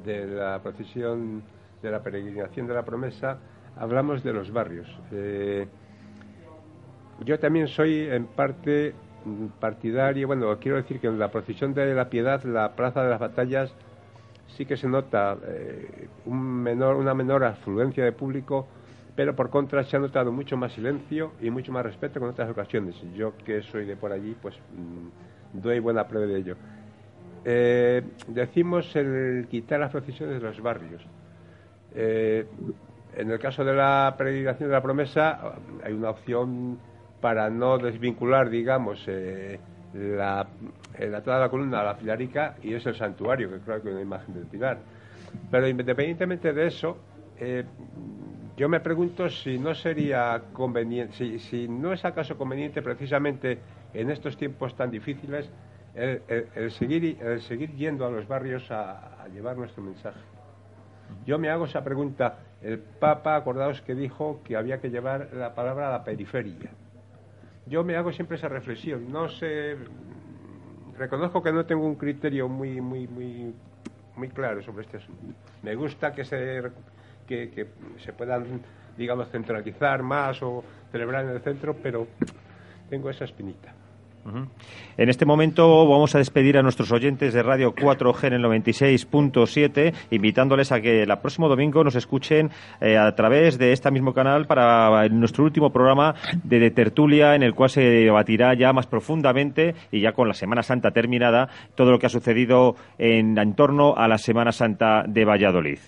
de la procesión de la peregrinación de la promesa, hablamos de los barrios. Eh, yo también soy en parte partidario, bueno, quiero decir que en la procesión de la piedad, la plaza de las batallas, sí que se nota eh, un menor, una menor afluencia de público pero por contra se ha notado mucho más silencio y mucho más respeto que otras ocasiones. Yo que soy de por allí, pues mm, doy buena prueba de ello. Eh, decimos el quitar las procesiones de los barrios. Eh, en el caso de la predicación de la promesa, hay una opción para no desvincular, digamos, eh, la, toda la columna a la filarica y es el santuario, que creo que es una imagen del pilar. Pero independientemente de eso, yo me pregunto si no sería conveniente, si, no es acaso conveniente precisamente en estos tiempos tan difíciles el, seguir, yendo a los barrios a, llevar nuestro mensaje. Yo me hago esa pregunta. El Papa, acordaos que dijo que había que llevar la palabra a la periferia. Yo me hago siempre esa reflexión. No sé, reconozco que no tengo un criterio muy, muy, muy, muy claro sobre este asunto. Me gusta que se que, se puedan, digamos, centralizar más o celebrar en el centro, pero tengo esa espinita. En este momento vamos a despedir a nuestros oyentes de Radio 4G en el 96.7, invitándoles a que el próximo domingo nos escuchen eh, a través de este mismo canal para nuestro último programa de, tertulia, en el cual se debatirá ya más profundamente y ya con la Semana Santa terminada todo lo que ha sucedido en torno a la Semana Santa de Valladolid.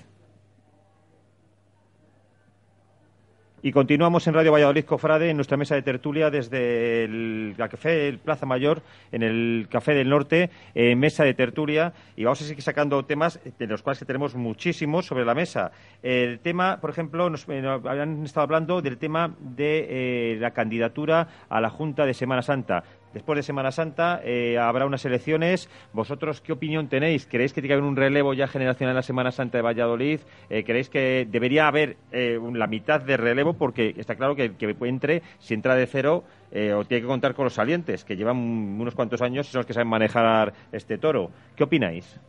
Y continuamos en Radio Valladolid Cofrade, en nuestra mesa de tertulia desde el, Café el Plaza Mayor, en el Café del Norte, eh, mesa de tertulia, y vamos a seguir sacando temas de los cuales tenemos muchísimos sobre la mesa. El tema, por ejemplo, nos, eh, habían estado hablando del tema de eh, la candidatura a la Junta de Semana Santa. Después de Semana Santa eh, habrá unas elecciones. ¿Vosotros qué opinión tenéis? ¿Creéis que tiene que haber un relevo ya generacional en la Semana Santa de Valladolid? Eh, ¿Creéis que debería haber eh, la mitad de relevo? Porque está claro que que entre, si entra de cero, o tiene que contar con los salientes, que llevan unos cuantos años y son los que saben manejar este toro. ¿Qué opináis?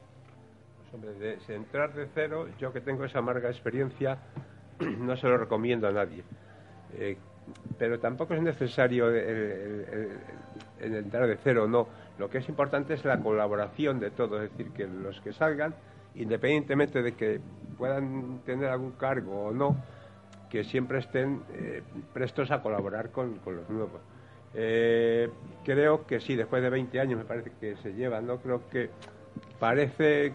Pues, de, si entrar de cero, yo que tengo esa amarga experiencia, no se lo recomiendo a nadie pero tampoco es necesario entrar de cero, no. Lo que es importante es la colaboración de todos, es decir, que los que salgan, independientemente de que puedan tener algún cargo o no, que siempre estén eh, prestos a colaborar con, los nuevos. Eh, creo que sí, después de 20 años me parece que se lleva, ¿no? Creo que parece,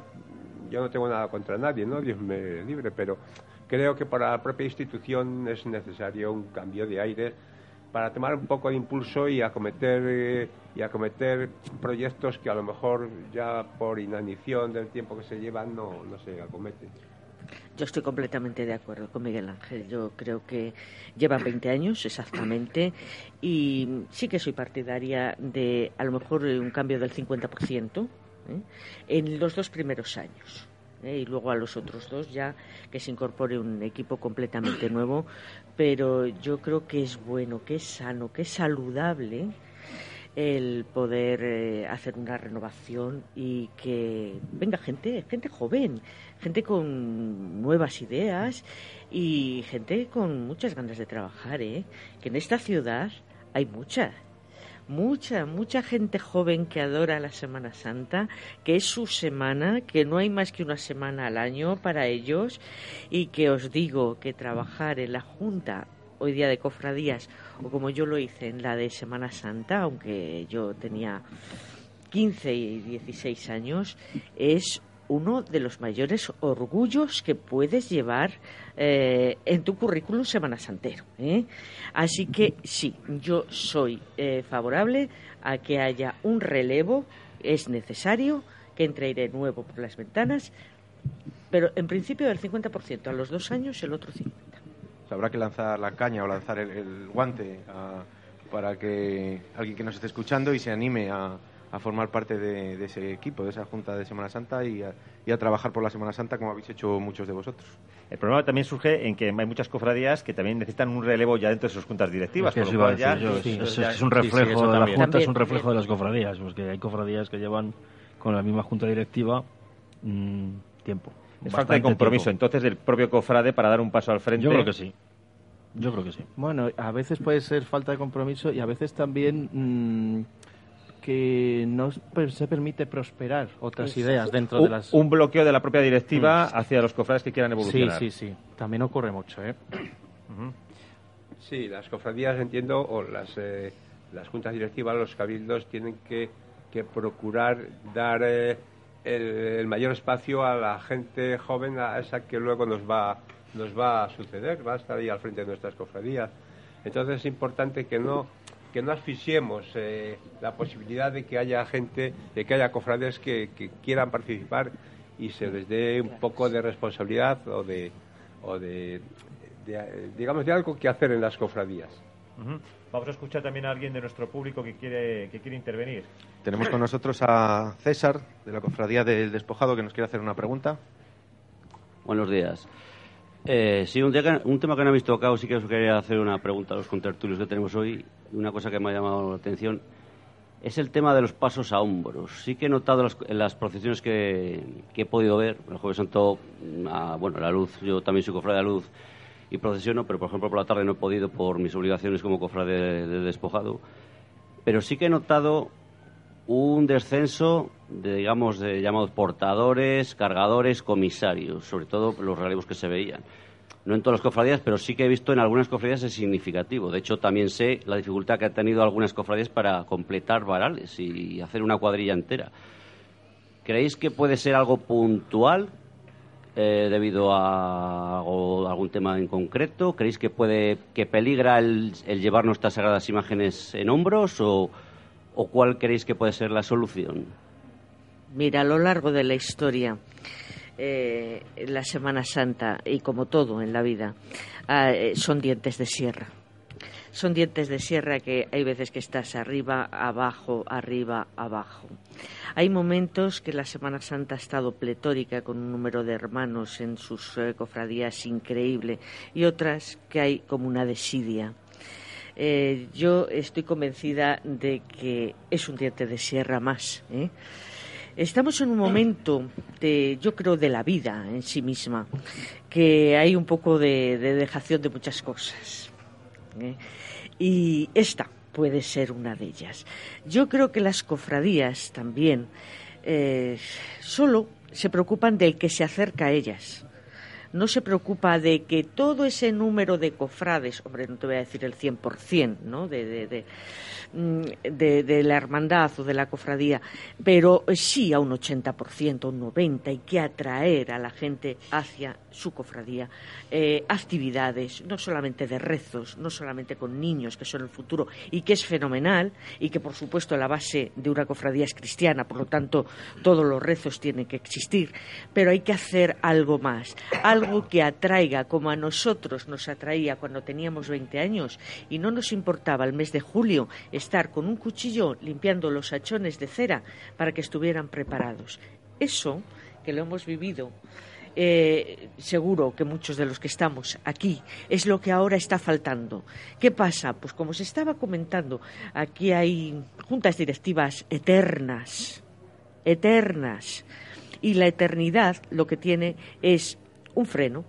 yo no tengo nada contra nadie, ¿no? Dios me libre, pero creo que para la propia institución es necesario un cambio de aire para tomar un poco de impulso y acometer eh, y acometer proyectos que a lo mejor ya por inanición del tiempo que se llevan no, no se acometen. Yo estoy completamente de acuerdo con Miguel Ángel. Yo creo que lleva 20 años exactamente y sí que soy partidaria de a lo mejor un cambio del 50% ¿eh? en los dos primeros años. ¿Eh? y luego a los otros dos ya que se incorpore un equipo completamente nuevo, pero yo creo que es bueno, que es sano, que es saludable el poder eh, hacer una renovación y que venga gente, gente joven, gente con nuevas ideas y gente con muchas ganas de trabajar, ¿eh? que en esta ciudad hay muchas mucha, mucha gente joven que adora la Semana Santa, que es su semana, que no hay más que una semana al año para ellos y que os digo que trabajar en la Junta hoy día de cofradías o como yo lo hice en la de Semana Santa, aunque yo tenía 15 y 16 años, es uno de los mayores orgullos que puedes llevar eh, en tu currículum semana santero. ¿eh? Así que sí, yo soy eh, favorable a que haya un relevo, es necesario que entre aire nuevo por las ventanas, pero en principio del 50%, a los dos años el otro 50%. habrá que lanzar la caña o lanzar el, guante para que alguien que nos esté escuchando y se anime a, a formar parte de, ese equipo, de esa Junta de Semana Santa y a, trabajar por la Semana Santa como habéis hecho muchos de vosotros. El problema también surge en que hay muchas cofradías que también necesitan un relevo ya dentro de sus juntas directivas. Es, es, un reflejo de la Junta, es un reflejo de las cofradías, porque hay cofradías que llevan con la misma Junta directiva mm, tiempo. Es falta de compromiso entonces del propio cofrade para dar un paso al frente. Yo creo que sí. Yo creo que sí. Bueno, a veces puede ser falta de compromiso y a veces también mm, que no se permite prosperar otras ideas dentro de las... Un bloqueo de la propia directiva mm. hacia los cofrades que quieran evolucionar. Sí, sí, sí. También ocurre mucho, ¿eh? Sí, las cofradías, entiendo, o las, eh, las juntas directivas, los cabildos, tienen que, que procurar dar eh, el, mayor espacio a la gente joven, a esa que luego nos va, nos va a suceder, va a estar ahí al frente de nuestras cofradías. Entonces es importante que no que no asfixiemos eh, la posibilidad de que haya gente, de que haya cofrades que, quieran participar y se les dé un poco de responsabilidad o de, o de, digamos, de algo que hacer en las cofradías. Vamos a escuchar también a alguien de nuestro público que quiere, que quiere intervenir. Tenemos con nosotros a César, de la Cofradía del Despojado, que nos quiere hacer una pregunta. Buenos días. Eh, sí, un, tema que no he visto acá, sí que os quería hacer una pregunta a los contertulios que tenemos hoy. Una cosa que me ha llamado la atención es el tema de los pasos a hombros. Sí que he notado en las procesiones que, he podido ver, el Jueves Santo, a, bueno, la luz, yo también soy cofrade de la luz y procesiono, pero por ejemplo por la tarde no he podido por mis obligaciones como cofrade de, despojado. Pero sí que he notado un descenso de, digamos, de llamados portadores, cargadores, comisarios, sobre todo los relevos que se veían. No en todas las cofradías, pero sí que he visto en algunas cofradías es significativo. De hecho, también sé la dificultad que han tenido algunas cofradías para completar varales y hacer una cuadrilla entera. ¿Creéis que puede ser algo puntual eh, debido a, algún tema en concreto? ¿Creéis que puede que peligra el, el llevar nuestras sagradas imágenes en hombros o, o cuál creéis que puede ser la solución? Mira, a lo largo de la historia, eh, la Semana Santa, y como todo en la vida, ah, eh, son dientes de sierra. Son dientes de sierra que hay veces que estás arriba, abajo, arriba, abajo. Hay momentos que la Semana Santa ha estado pletórica con un número de hermanos en sus eh, cofradías increíble y otras que hay como una desidia eh, yo estoy convencida de que es un diente de sierra más. ¿eh? Estamos en un momento, de, yo creo, de la vida en sí misma, que hay un poco de, dejación de muchas cosas. ¿eh? Y esta puede ser una de ellas. Yo creo que las cofradías también solo se preocupan del que se acerca a ellas no se preocupa de que todo ese número de cofrades, hombre, no te voy a decir el 100%, ¿no? De, de, de, de, de, la hermandad o de la cofradía, pero sí a un 80%, un 90%, hay que atraer a la gente hacia su cofradía. Eh, actividades, no solamente de rezos, no solamente con niños, que son el futuro, y que es fenomenal, y que por supuesto la base de una cofradía es cristiana, por lo tanto todos los rezos tienen que existir, pero hay que hacer algo más, algo que atraiga, como a nosotros nos atraía cuando teníamos 20 años y no nos importaba el mes de julio estar con un cuchillo limpiando los hachones de cera para que estuvieran preparados. Eso, que lo hemos vivido, eh, seguro que muchos de los que estamos aquí, es lo que ahora está faltando. ¿Qué pasa? Pues como se estaba comentando, aquí hay juntas directivas eternas, eternas, y la eternidad lo que tiene es un freno,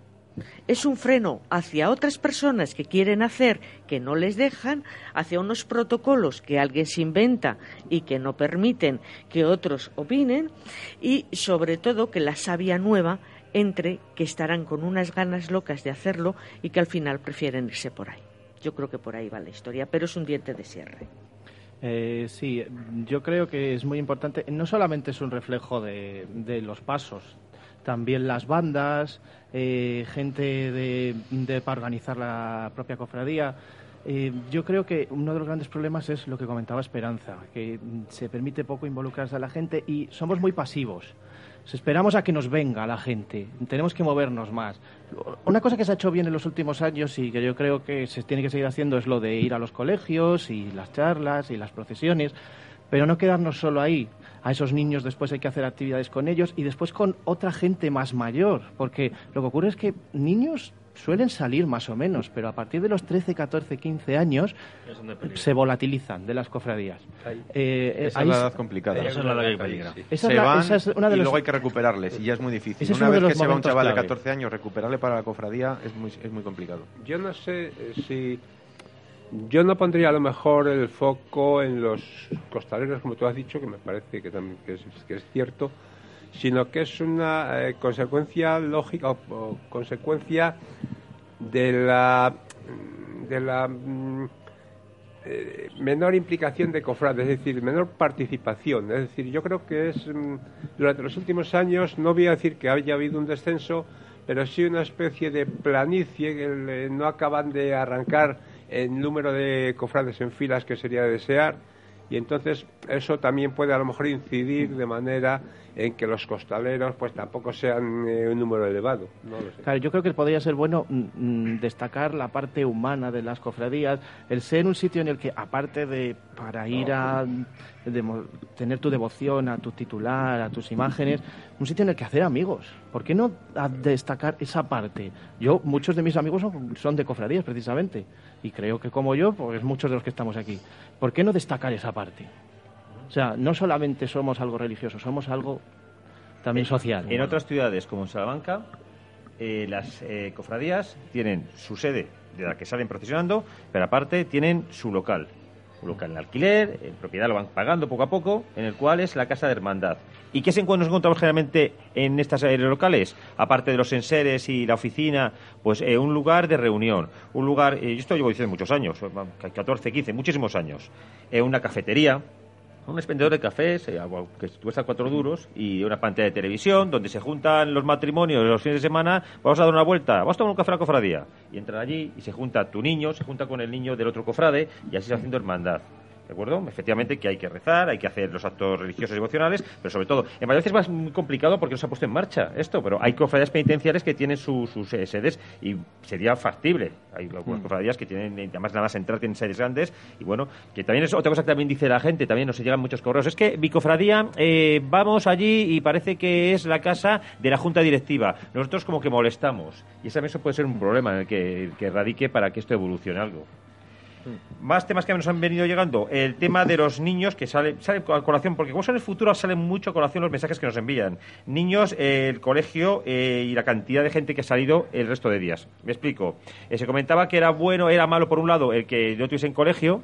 es un freno hacia otras personas que quieren hacer que no les dejan, hacia unos protocolos que alguien se inventa y que no permiten que otros opinen y sobre todo que la savia nueva entre que estarán con unas ganas locas de hacerlo y que al final prefieren irse por ahí. Yo creo que por ahí va la historia, pero es un diente de cierre. Eh, sí, yo creo que es muy importante. No solamente es un reflejo de, de los pasos, también las bandas, eh, gente de, para organizar la propia cofradía. Eh, yo creo que uno de los grandes problemas es lo que comentaba Esperanza, que se permite poco involucrarse a la gente y somos muy pasivos. Esperamos a que nos venga la gente, tenemos que movernos más. Una cosa que se ha hecho bien en los últimos años y que yo creo que se tiene que seguir haciendo es lo de ir a los colegios y las charlas y las procesiones, pero no quedarnos solo ahí a esos niños después hay que hacer actividades con ellos y después con otra gente más mayor, porque lo que ocurre es que niños suelen salir más o menos, pero a partir de los 13, 14, 15 años se volatilizan de las cofradías. Eh, esa es la edad complicada. Esa es la que peligra. Se van y luego hay que recuperarles y ya es muy difícil. Una vez que se va un chaval de 14 años, recuperarle para la cofradía es muy, es muy complicado. Yo no sé eh, si yo no pondría a lo mejor el foco en los costaleros, como tú has dicho, que me parece que, también, que, es, cierto, sino que es una eh, consecuencia lógica o, consecuencia de la, de la mm, eh, menor implicación de cofrades, es decir, menor participación. Es decir, yo creo que es mm, durante los últimos años, no voy a decir que haya habido un descenso, pero sí una especie de planicie que no acaban de arrancar el número de cofrades en filas que sería de desear y entonces eso también puede a lo mejor incidir de manera en que los costaleros pues tampoco sean eh, un número elevado. Claro, yo creo que podría ser bueno mm, mm, destacar la parte humana de las cofradías, el ser un sitio en el que aparte de para ir a tener tu devoción a tu titular, a tus imágenes, un sitio en el que hacer amigos. ¿Por qué no destacar esa parte? Yo, muchos de mis amigos son, son de cofradías precisamente y creo que como yo, pues muchos de los que estamos aquí. ¿Por qué no destacar esa parte? O sea, no solamente somos algo religioso, somos algo también social. En otras ciudades, como en Salamanca, eh, las eh, cofradías tienen su sede de la que salen procesionando, pero aparte tienen su local. Un local en alquiler, en propiedad lo van pagando poco a poco, en el cual es la casa de hermandad. ¿Y qué se nos encontramos generalmente en estas locales? Aparte de los enseres y la oficina, pues eh, un lugar de reunión, un lugar, eh, yo esto llevo diciendo muchos años, 14, 15, muchísimos años, eh, una cafetería, un expendedor de cafés que cuesta cuatro duros y una pantalla de televisión donde se juntan los matrimonios los fines de semana, vamos a dar una vuelta, vamos a tomar un café a la cofradía y entran allí y se junta tu niño, se junta con el niño del otro cofrade y así se haciendo hermandad. ¿De acuerdo? Efectivamente que hay que rezar, hay que hacer los actos religiosos y devocionales, pero sobre todo, en Valladolid es más complicado porque no se ha puesto en marcha esto, pero hay cofradías penitenciales que tienen sus sedes y sería factible. Hay algunas mm. cofradías que tienen, además nada más entrar, tienen sedes grandes y bueno, que también es otra cosa que también dice la gente, también nos llegan muchos correos, es que mi cofradía, eh, vamos allí y parece que es la casa de la junta directiva. Nosotros como que molestamos y eso puede ser un problema en el que, que radique para que esto evolucione algo. Más temas que nos han venido llegando. El tema de los niños que sale, sale a colación, porque como son el futuro, salen mucho a colación los mensajes que nos envían. Niños, el colegio eh, y la cantidad de gente que ha salido el resto de días. Me explico. Eh, se comentaba que era bueno, era malo, por un lado, el que no tuviese en colegio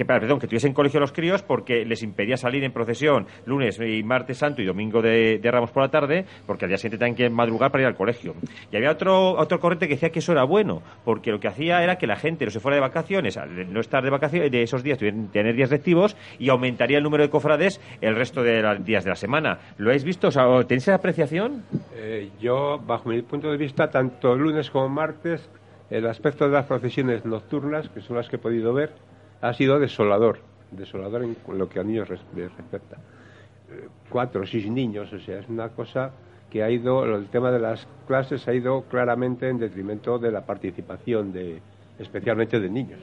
que, perdón, que tuviesen colegio los críos porque les impedía salir en procesión lunes y martes santo y domingo de, Ramos por la tarde, porque al día siguiente tenían que madrugar para ir al colegio. Y había otro, otro corriente que decía que eso era bueno, porque lo que hacía era que la gente no se fuera de vacaciones, al no estar de vacaciones, de esos días, tener días lectivos y aumentaría el número de cofrades el resto de los días de la semana. ¿Lo habéis visto? O ¿Tenéis esa apreciación? Eh, yo, bajo mi punto de vista, tanto lunes como martes, el aspecto de las procesiones nocturnas, que son las que he podido ver, ha sido desolador, desolador en lo que a niños respecta. Eh, cuatro o seis niños, o sea, es una cosa que ha ido, el tema de las clases ha ido claramente en detrimento de la participación de, especialmente de niños.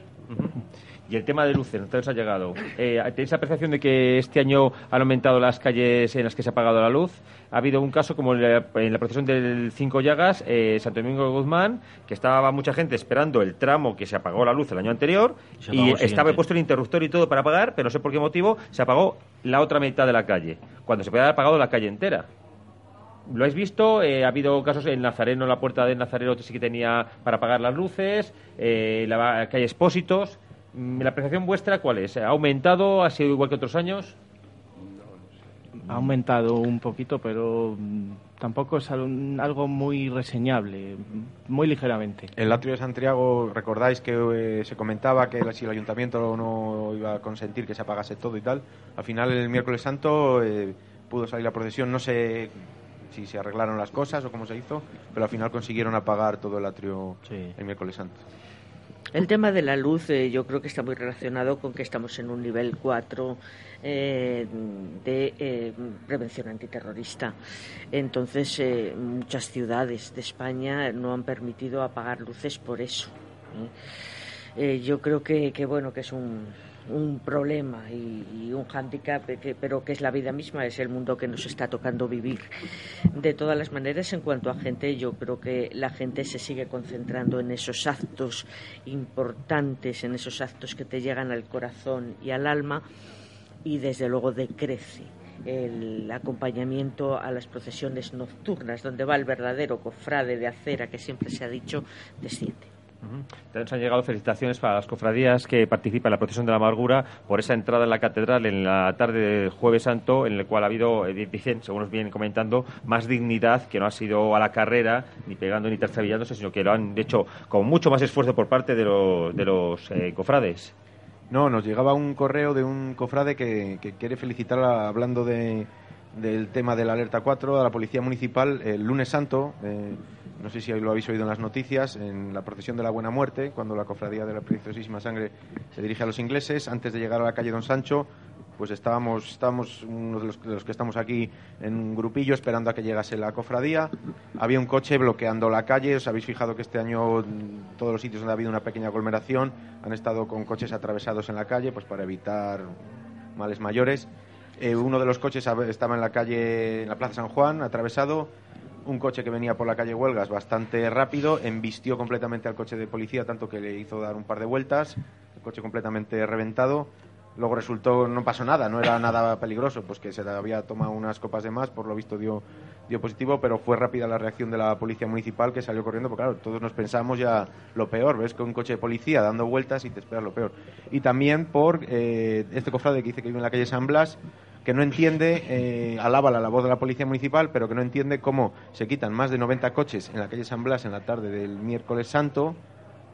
Y el tema de luces, entonces ha llegado. Eh, ¿Tenéis la percepción de que este año han aumentado las calles en las que se ha apagado la luz? Ha habido un caso como en la, procesión del Cinco Llagas, eh, Santo Domingo de Guzmán, que estaba mucha gente esperando el tramo que se apagó la luz el año anterior y estaba puesto el interruptor y todo para apagar, pero no sé por qué motivo se apagó la otra mitad de la calle, cuando se podía haber apagado la calle entera. ¿Lo habéis visto? Eh, ha habido casos en Nazareno, la puerta de Nazareno sí que tenía para apagar las luces, eh, la calle Expósitos. Mm, ¿La apreciación vuestra cuál es? ¿Ha aumentado? ¿Ha sido igual que otros años? Ha aumentado un poquito, pero mm, tampoco es algo muy reseñable, muy ligeramente. El atrio de Santiago, recordáis que eh, se comentaba que si el ayuntamiento no iba a consentir que se apagase todo y tal. Al final, el miércoles santo eh, pudo salir la procesión, no sé si se arreglaron las cosas o cómo se hizo, pero al final consiguieron apagar todo el atrio el miércoles santo. El tema de la luz eh, yo creo que está muy relacionado con que estamos en un nivel 4 eh, de eh, prevención antiterrorista. Entonces, muchas ciudades de España no han permitido apagar luces por eso. yo creo que, que, bueno, que es un, un problema y, un hándicap, pero que es la vida misma, es el mundo que nos está tocando vivir. De todas las maneras, en cuanto a gente, yo creo que la gente se sigue concentrando en esos actos importantes, en esos actos que te llegan al corazón y al alma, y desde luego decrece el acompañamiento a las procesiones nocturnas, donde va el verdadero cofrade de acera que siempre se ha dicho, desciende. También han llegado felicitaciones para las cofradías que participan en la procesión de la amargura por esa entrada en la catedral en la tarde del Jueves Santo, en el cual ha habido, eh, dicen, según nos vienen comentando, más dignidad, que no ha sido a la carrera, ni pegando ni trastabillándose, sino que lo han hecho con mucho más esfuerzo por parte de, los eh, cofrades. No, nos llegaba un correo de un cofrade que, quiere felicitar, hablando de, del tema de la alerta 4, a la Policía Municipal el lunes santo. Eh, no sé si lo habéis oído en las noticias, en la procesión de la Buena Muerte, cuando la cofradía de la Preciosísima Sangre se dirige a los ingleses, antes de llegar a la calle Don Sancho, pues estábamos, estábamos uno de los, que estamos aquí en un grupillo esperando a que llegase la cofradía. Había un coche bloqueando la calle. Os habéis fijado que este año todos los sitios donde ha habido una pequeña aglomeración han estado con coches atravesados en la calle, pues para evitar males mayores. Eh, uno de los coches estaba en la calle, en la Plaza San Juan, atravesado un coche que venía por la calle Huelgas bastante rápido, embistió completamente al coche de policía, tanto que le hizo dar un par de vueltas, el coche completamente reventado. Luego resultó, no pasó nada, no era nada peligroso, pues que se había tomado unas copas de más, por lo visto dio, dio positivo, pero fue rápida la reacción de la policía municipal que salió corriendo, porque claro, todos nos pensamos ya lo peor, ves que un coche de policía dando vueltas y te esperas lo peor. Y también por eh, este cofrade que dice que vive en la calle San Blas, que no entiende, eh, alaba la labor de la Policía Municipal, pero que no entiende cómo se quitan más de 90 coches en la calle San Blas en la tarde del miércoles santo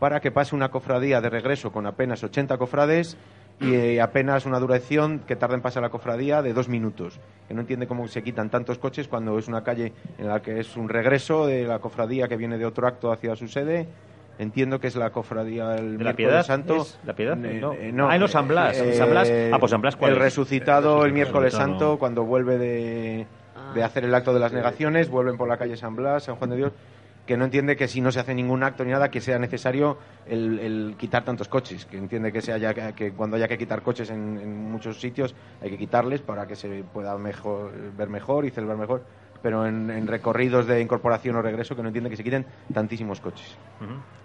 para que pase una cofradía de regreso con apenas 80 cofrades y eh, apenas una duración que tarda en pasar la cofradía de dos minutos. Que no entiende cómo se quitan tantos coches cuando es una calle en la que es un regreso de la cofradía que viene de otro acto hacia su sede Entiendo que es la cofradía del ¿De la piedad Santo. ¿La piedad? no. Eh, no. Ah, San Blas. San Blas. Ah, pues San Blas, El resucitado el miércoles santo, cuando vuelve de, de hacer el acto de las negaciones, vuelven por la calle San Blas, San Juan de Dios que no entiende que si no se hace ningún acto ni nada que sea necesario el, quitar tantos coches, que entiende que, haya, que cuando haya que quitar coches en, en, muchos sitios hay que quitarles para que se pueda mejor, ver mejor y celebrar mejor pero en, recorridos de incorporación o regreso que no entiende que se quiten tantísimos coches.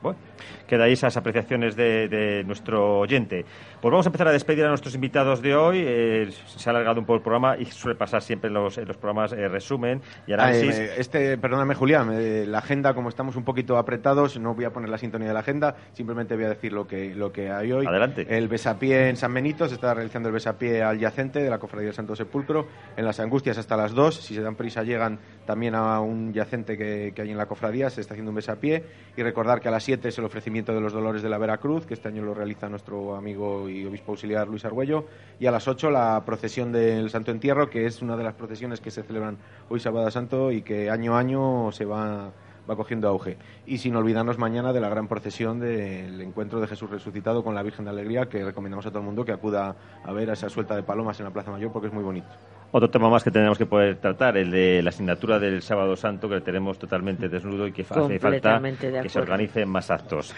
Bueno, queda ahí esas apreciaciones de, nuestro oyente. Pues vamos a empezar a despedir a nuestros invitados de hoy. Eh, se ha alargado un poco el programa y suele pasar siempre en los, los programas eh, resumen y ah, análisis. este, perdóname, Julián, la agenda, como estamos un poquito apretados, no voy a poner la sintonía de la agenda, simplemente voy a decir lo que, lo que hay hoy. Adelante. El besapié en San Benito, se está realizando el besapié adyacente de la Cofradía del Santo Sepulcro, en las Angustias hasta las 2, si se dan prisa llegan también a un yacente que, hay en la cofradía, se está haciendo un besapié, y recordar que a las 7 es el ofrecimiento de los dolores de la Veracruz, que este año lo realiza nuestro amigo y obispo auxiliar Luis Argüello, y a las 8 la procesión del Santo Entierro, que es una de las procesiones que se celebran hoy sábado santo y que año a año se va va cogiendo auge. Y sin olvidarnos mañana de la gran procesión del encuentro de Jesús resucitado con la Virgen de Alegría, que recomendamos a todo el mundo que acuda a ver a esa suelta de palomas en la Plaza Mayor porque es muy bonito. Otro tema más que tenemos que poder tratar, el de la asignatura del Sábado Santo, que tenemos totalmente desnudo y que hace falta que se organicen más actos.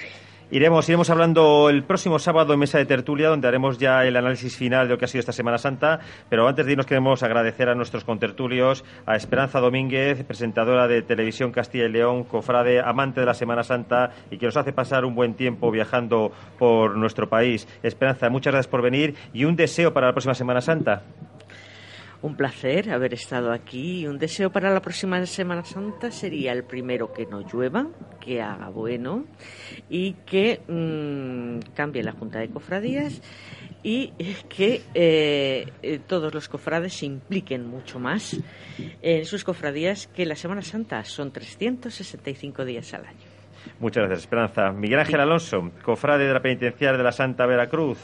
Iremos, iremos hablando el próximo sábado en Mesa de Tertulia, donde haremos ya el análisis final de lo que ha sido esta Semana Santa. Pero antes de irnos queremos agradecer a nuestros contertulios, a Esperanza Domínguez, presentadora de Televisión Castilla y León, cofrade, amante de la Semana Santa y que nos hace pasar un buen tiempo viajando por nuestro país. Esperanza, muchas gracias por venir y un deseo para la próxima Semana Santa. Un placer haber estado aquí y un deseo para la próxima Semana Santa sería el primero que no llueva, que haga bueno y que mm, cambie la Junta de Cofradías y que eh, eh, todos los cofrades se impliquen mucho más en sus cofradías, que la Semana Santa son 365 días al año. Muchas gracias, Esperanza. Miguel Ángel Alonso, cofrade de la penitenciaria de la Santa Veracruz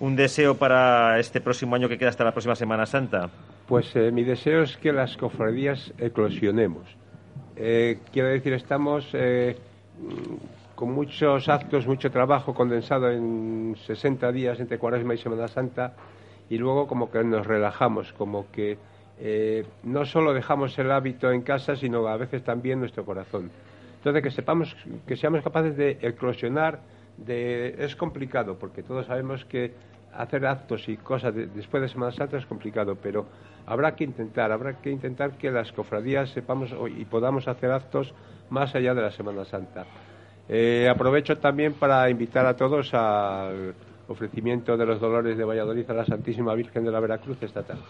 un deseo para este próximo año que queda hasta la próxima Semana Santa? Pues eh, mi deseo es que las cofradías eclosionemos. Eh, quiero decir, estamos eh, con muchos actos, mucho trabajo condensado en 60 días entre Cuaresma y Semana Santa y luego como que nos relajamos, como que no solo dejamos el hábito en casa, sino a veces también nuestro corazón. Entonces, que sepamos, que seamos capaces de eclosionar es complicado, porque todos sabemos que hacer actos y cosas después de Semana Santa es complicado, pero habrá que intentar, habrá que intentar que las cofradías sepamos y podamos hacer actos más allá de la Semana Santa. Eh, aprovecho también para invitar a todos al ofrecimiento de los dolores de Valladolid a la Santísima Virgen de la Veracruz esta tarde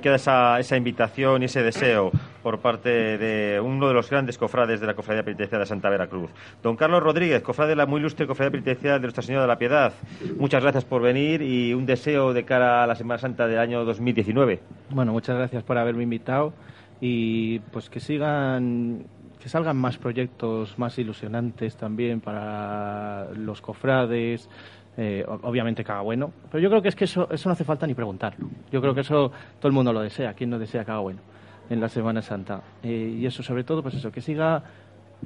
que dar esa, esa invitación y ese deseo por parte de uno de los grandes cofrades de la Cofradía Penitenciaria de Santa Veracruz. Don Carlos Rodríguez, cofrade de la muy ilustre Cofradía Penitenciaria de Nuestra Señora de la Piedad. Muchas gracias por venir y un deseo de cara a la Semana Santa del año 2019. Bueno, muchas gracias por haberme invitado y pues que sigan que salgan más proyectos más ilusionantes también para los cofrades, eh, obviamente haga bueno, pero yo creo que es que eso, eso no hace falta ni preguntarlo. Yo creo que eso todo el mundo lo desea. ¿Quién no desea haga bueno en la Semana Santa? Eh, y eso, sobre todo, pues eso, que siga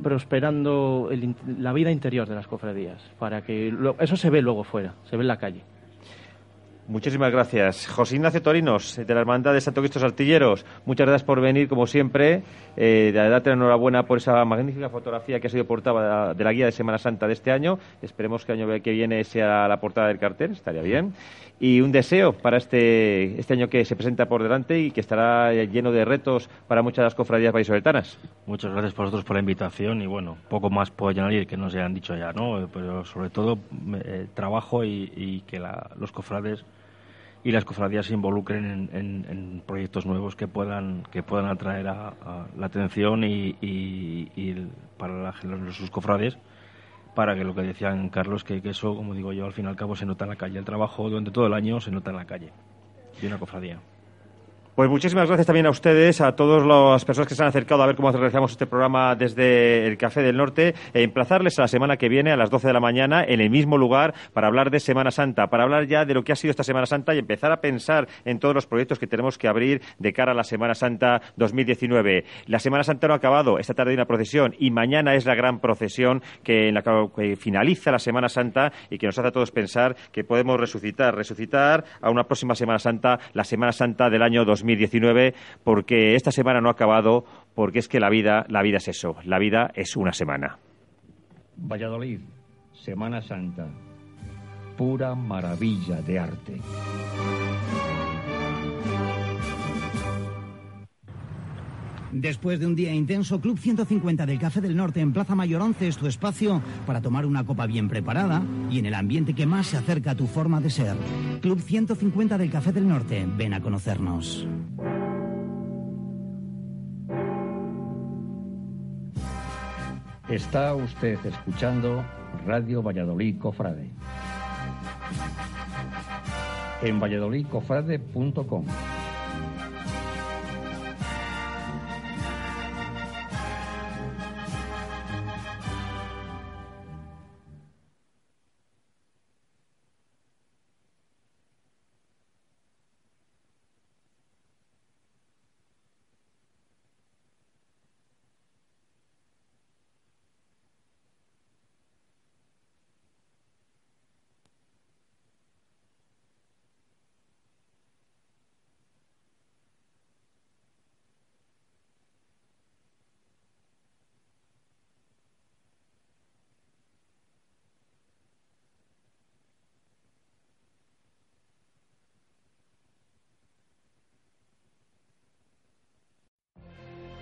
prosperando la vida interior de las cofradías, para que eso se ve luego fuera, se ve en la calle. Muchísimas gracias. José Ignacio Torinos, de la Hermandad de Santo Cristo Artilleros, muchas gracias por venir, como siempre. Eh, de darte enhorabuena por esa magnífica fotografía que ha sido portada de la guía de Semana Santa de este año. Esperemos que el año que viene sea la portada del cartel, estaría bien. Y un deseo para este, este año que se presenta por delante y que estará lleno de retos para muchas de las cofradías vallisoletanas. Muchas gracias por vosotros por la invitación y bueno, poco más puedo añadir que no se han dicho ya, ¿no? Pero sobre todo eh, trabajo y, que los cofrades y las cofradías se involucren en, proyectos nuevos que puedan que puedan atraer a, la atención y, para sus cofrades para que lo que decían Carlos que, que, eso como digo yo al fin y al cabo se nota en la calle. El trabajo durante todo el año se nota en la calle y una cofradía pues muchísimas gracias también a ustedes, a todas las personas que se han acercado a ver cómo realizamos este programa desde el Café del Norte, e emplazarles a la semana que viene a las 12 de la mañana en el mismo lugar para hablar de Semana Santa, para hablar ya de lo que ha sido esta Semana Santa y empezar a pensar en todos los proyectos que tenemos que abrir de cara a la Semana Santa 2019. La Semana Santa no ha acabado, esta tarde hay una procesión y mañana es la gran procesión que, que finaliza la Semana Santa y que nos hace a todos pensar que podemos resucitar, resucitar a una próxima Semana Santa, la Semana Santa del año 2019. 2019 porque esta semana no ha acabado, porque es que la vida, la vida es eso, la vida es una semana. Valladolid, Semana Santa, pura maravilla de arte. Después de un día intenso, Club 150 del Café del Norte en Plaza Mayor 11 es tu espacio para tomar una copa bien preparada y en el ambiente que más se acerca a tu forma de ser. Club 150 del Café del Norte, ven a conocernos. Está usted escuchando Radio Valladolid Cofrade. En valladolidcofrade.com.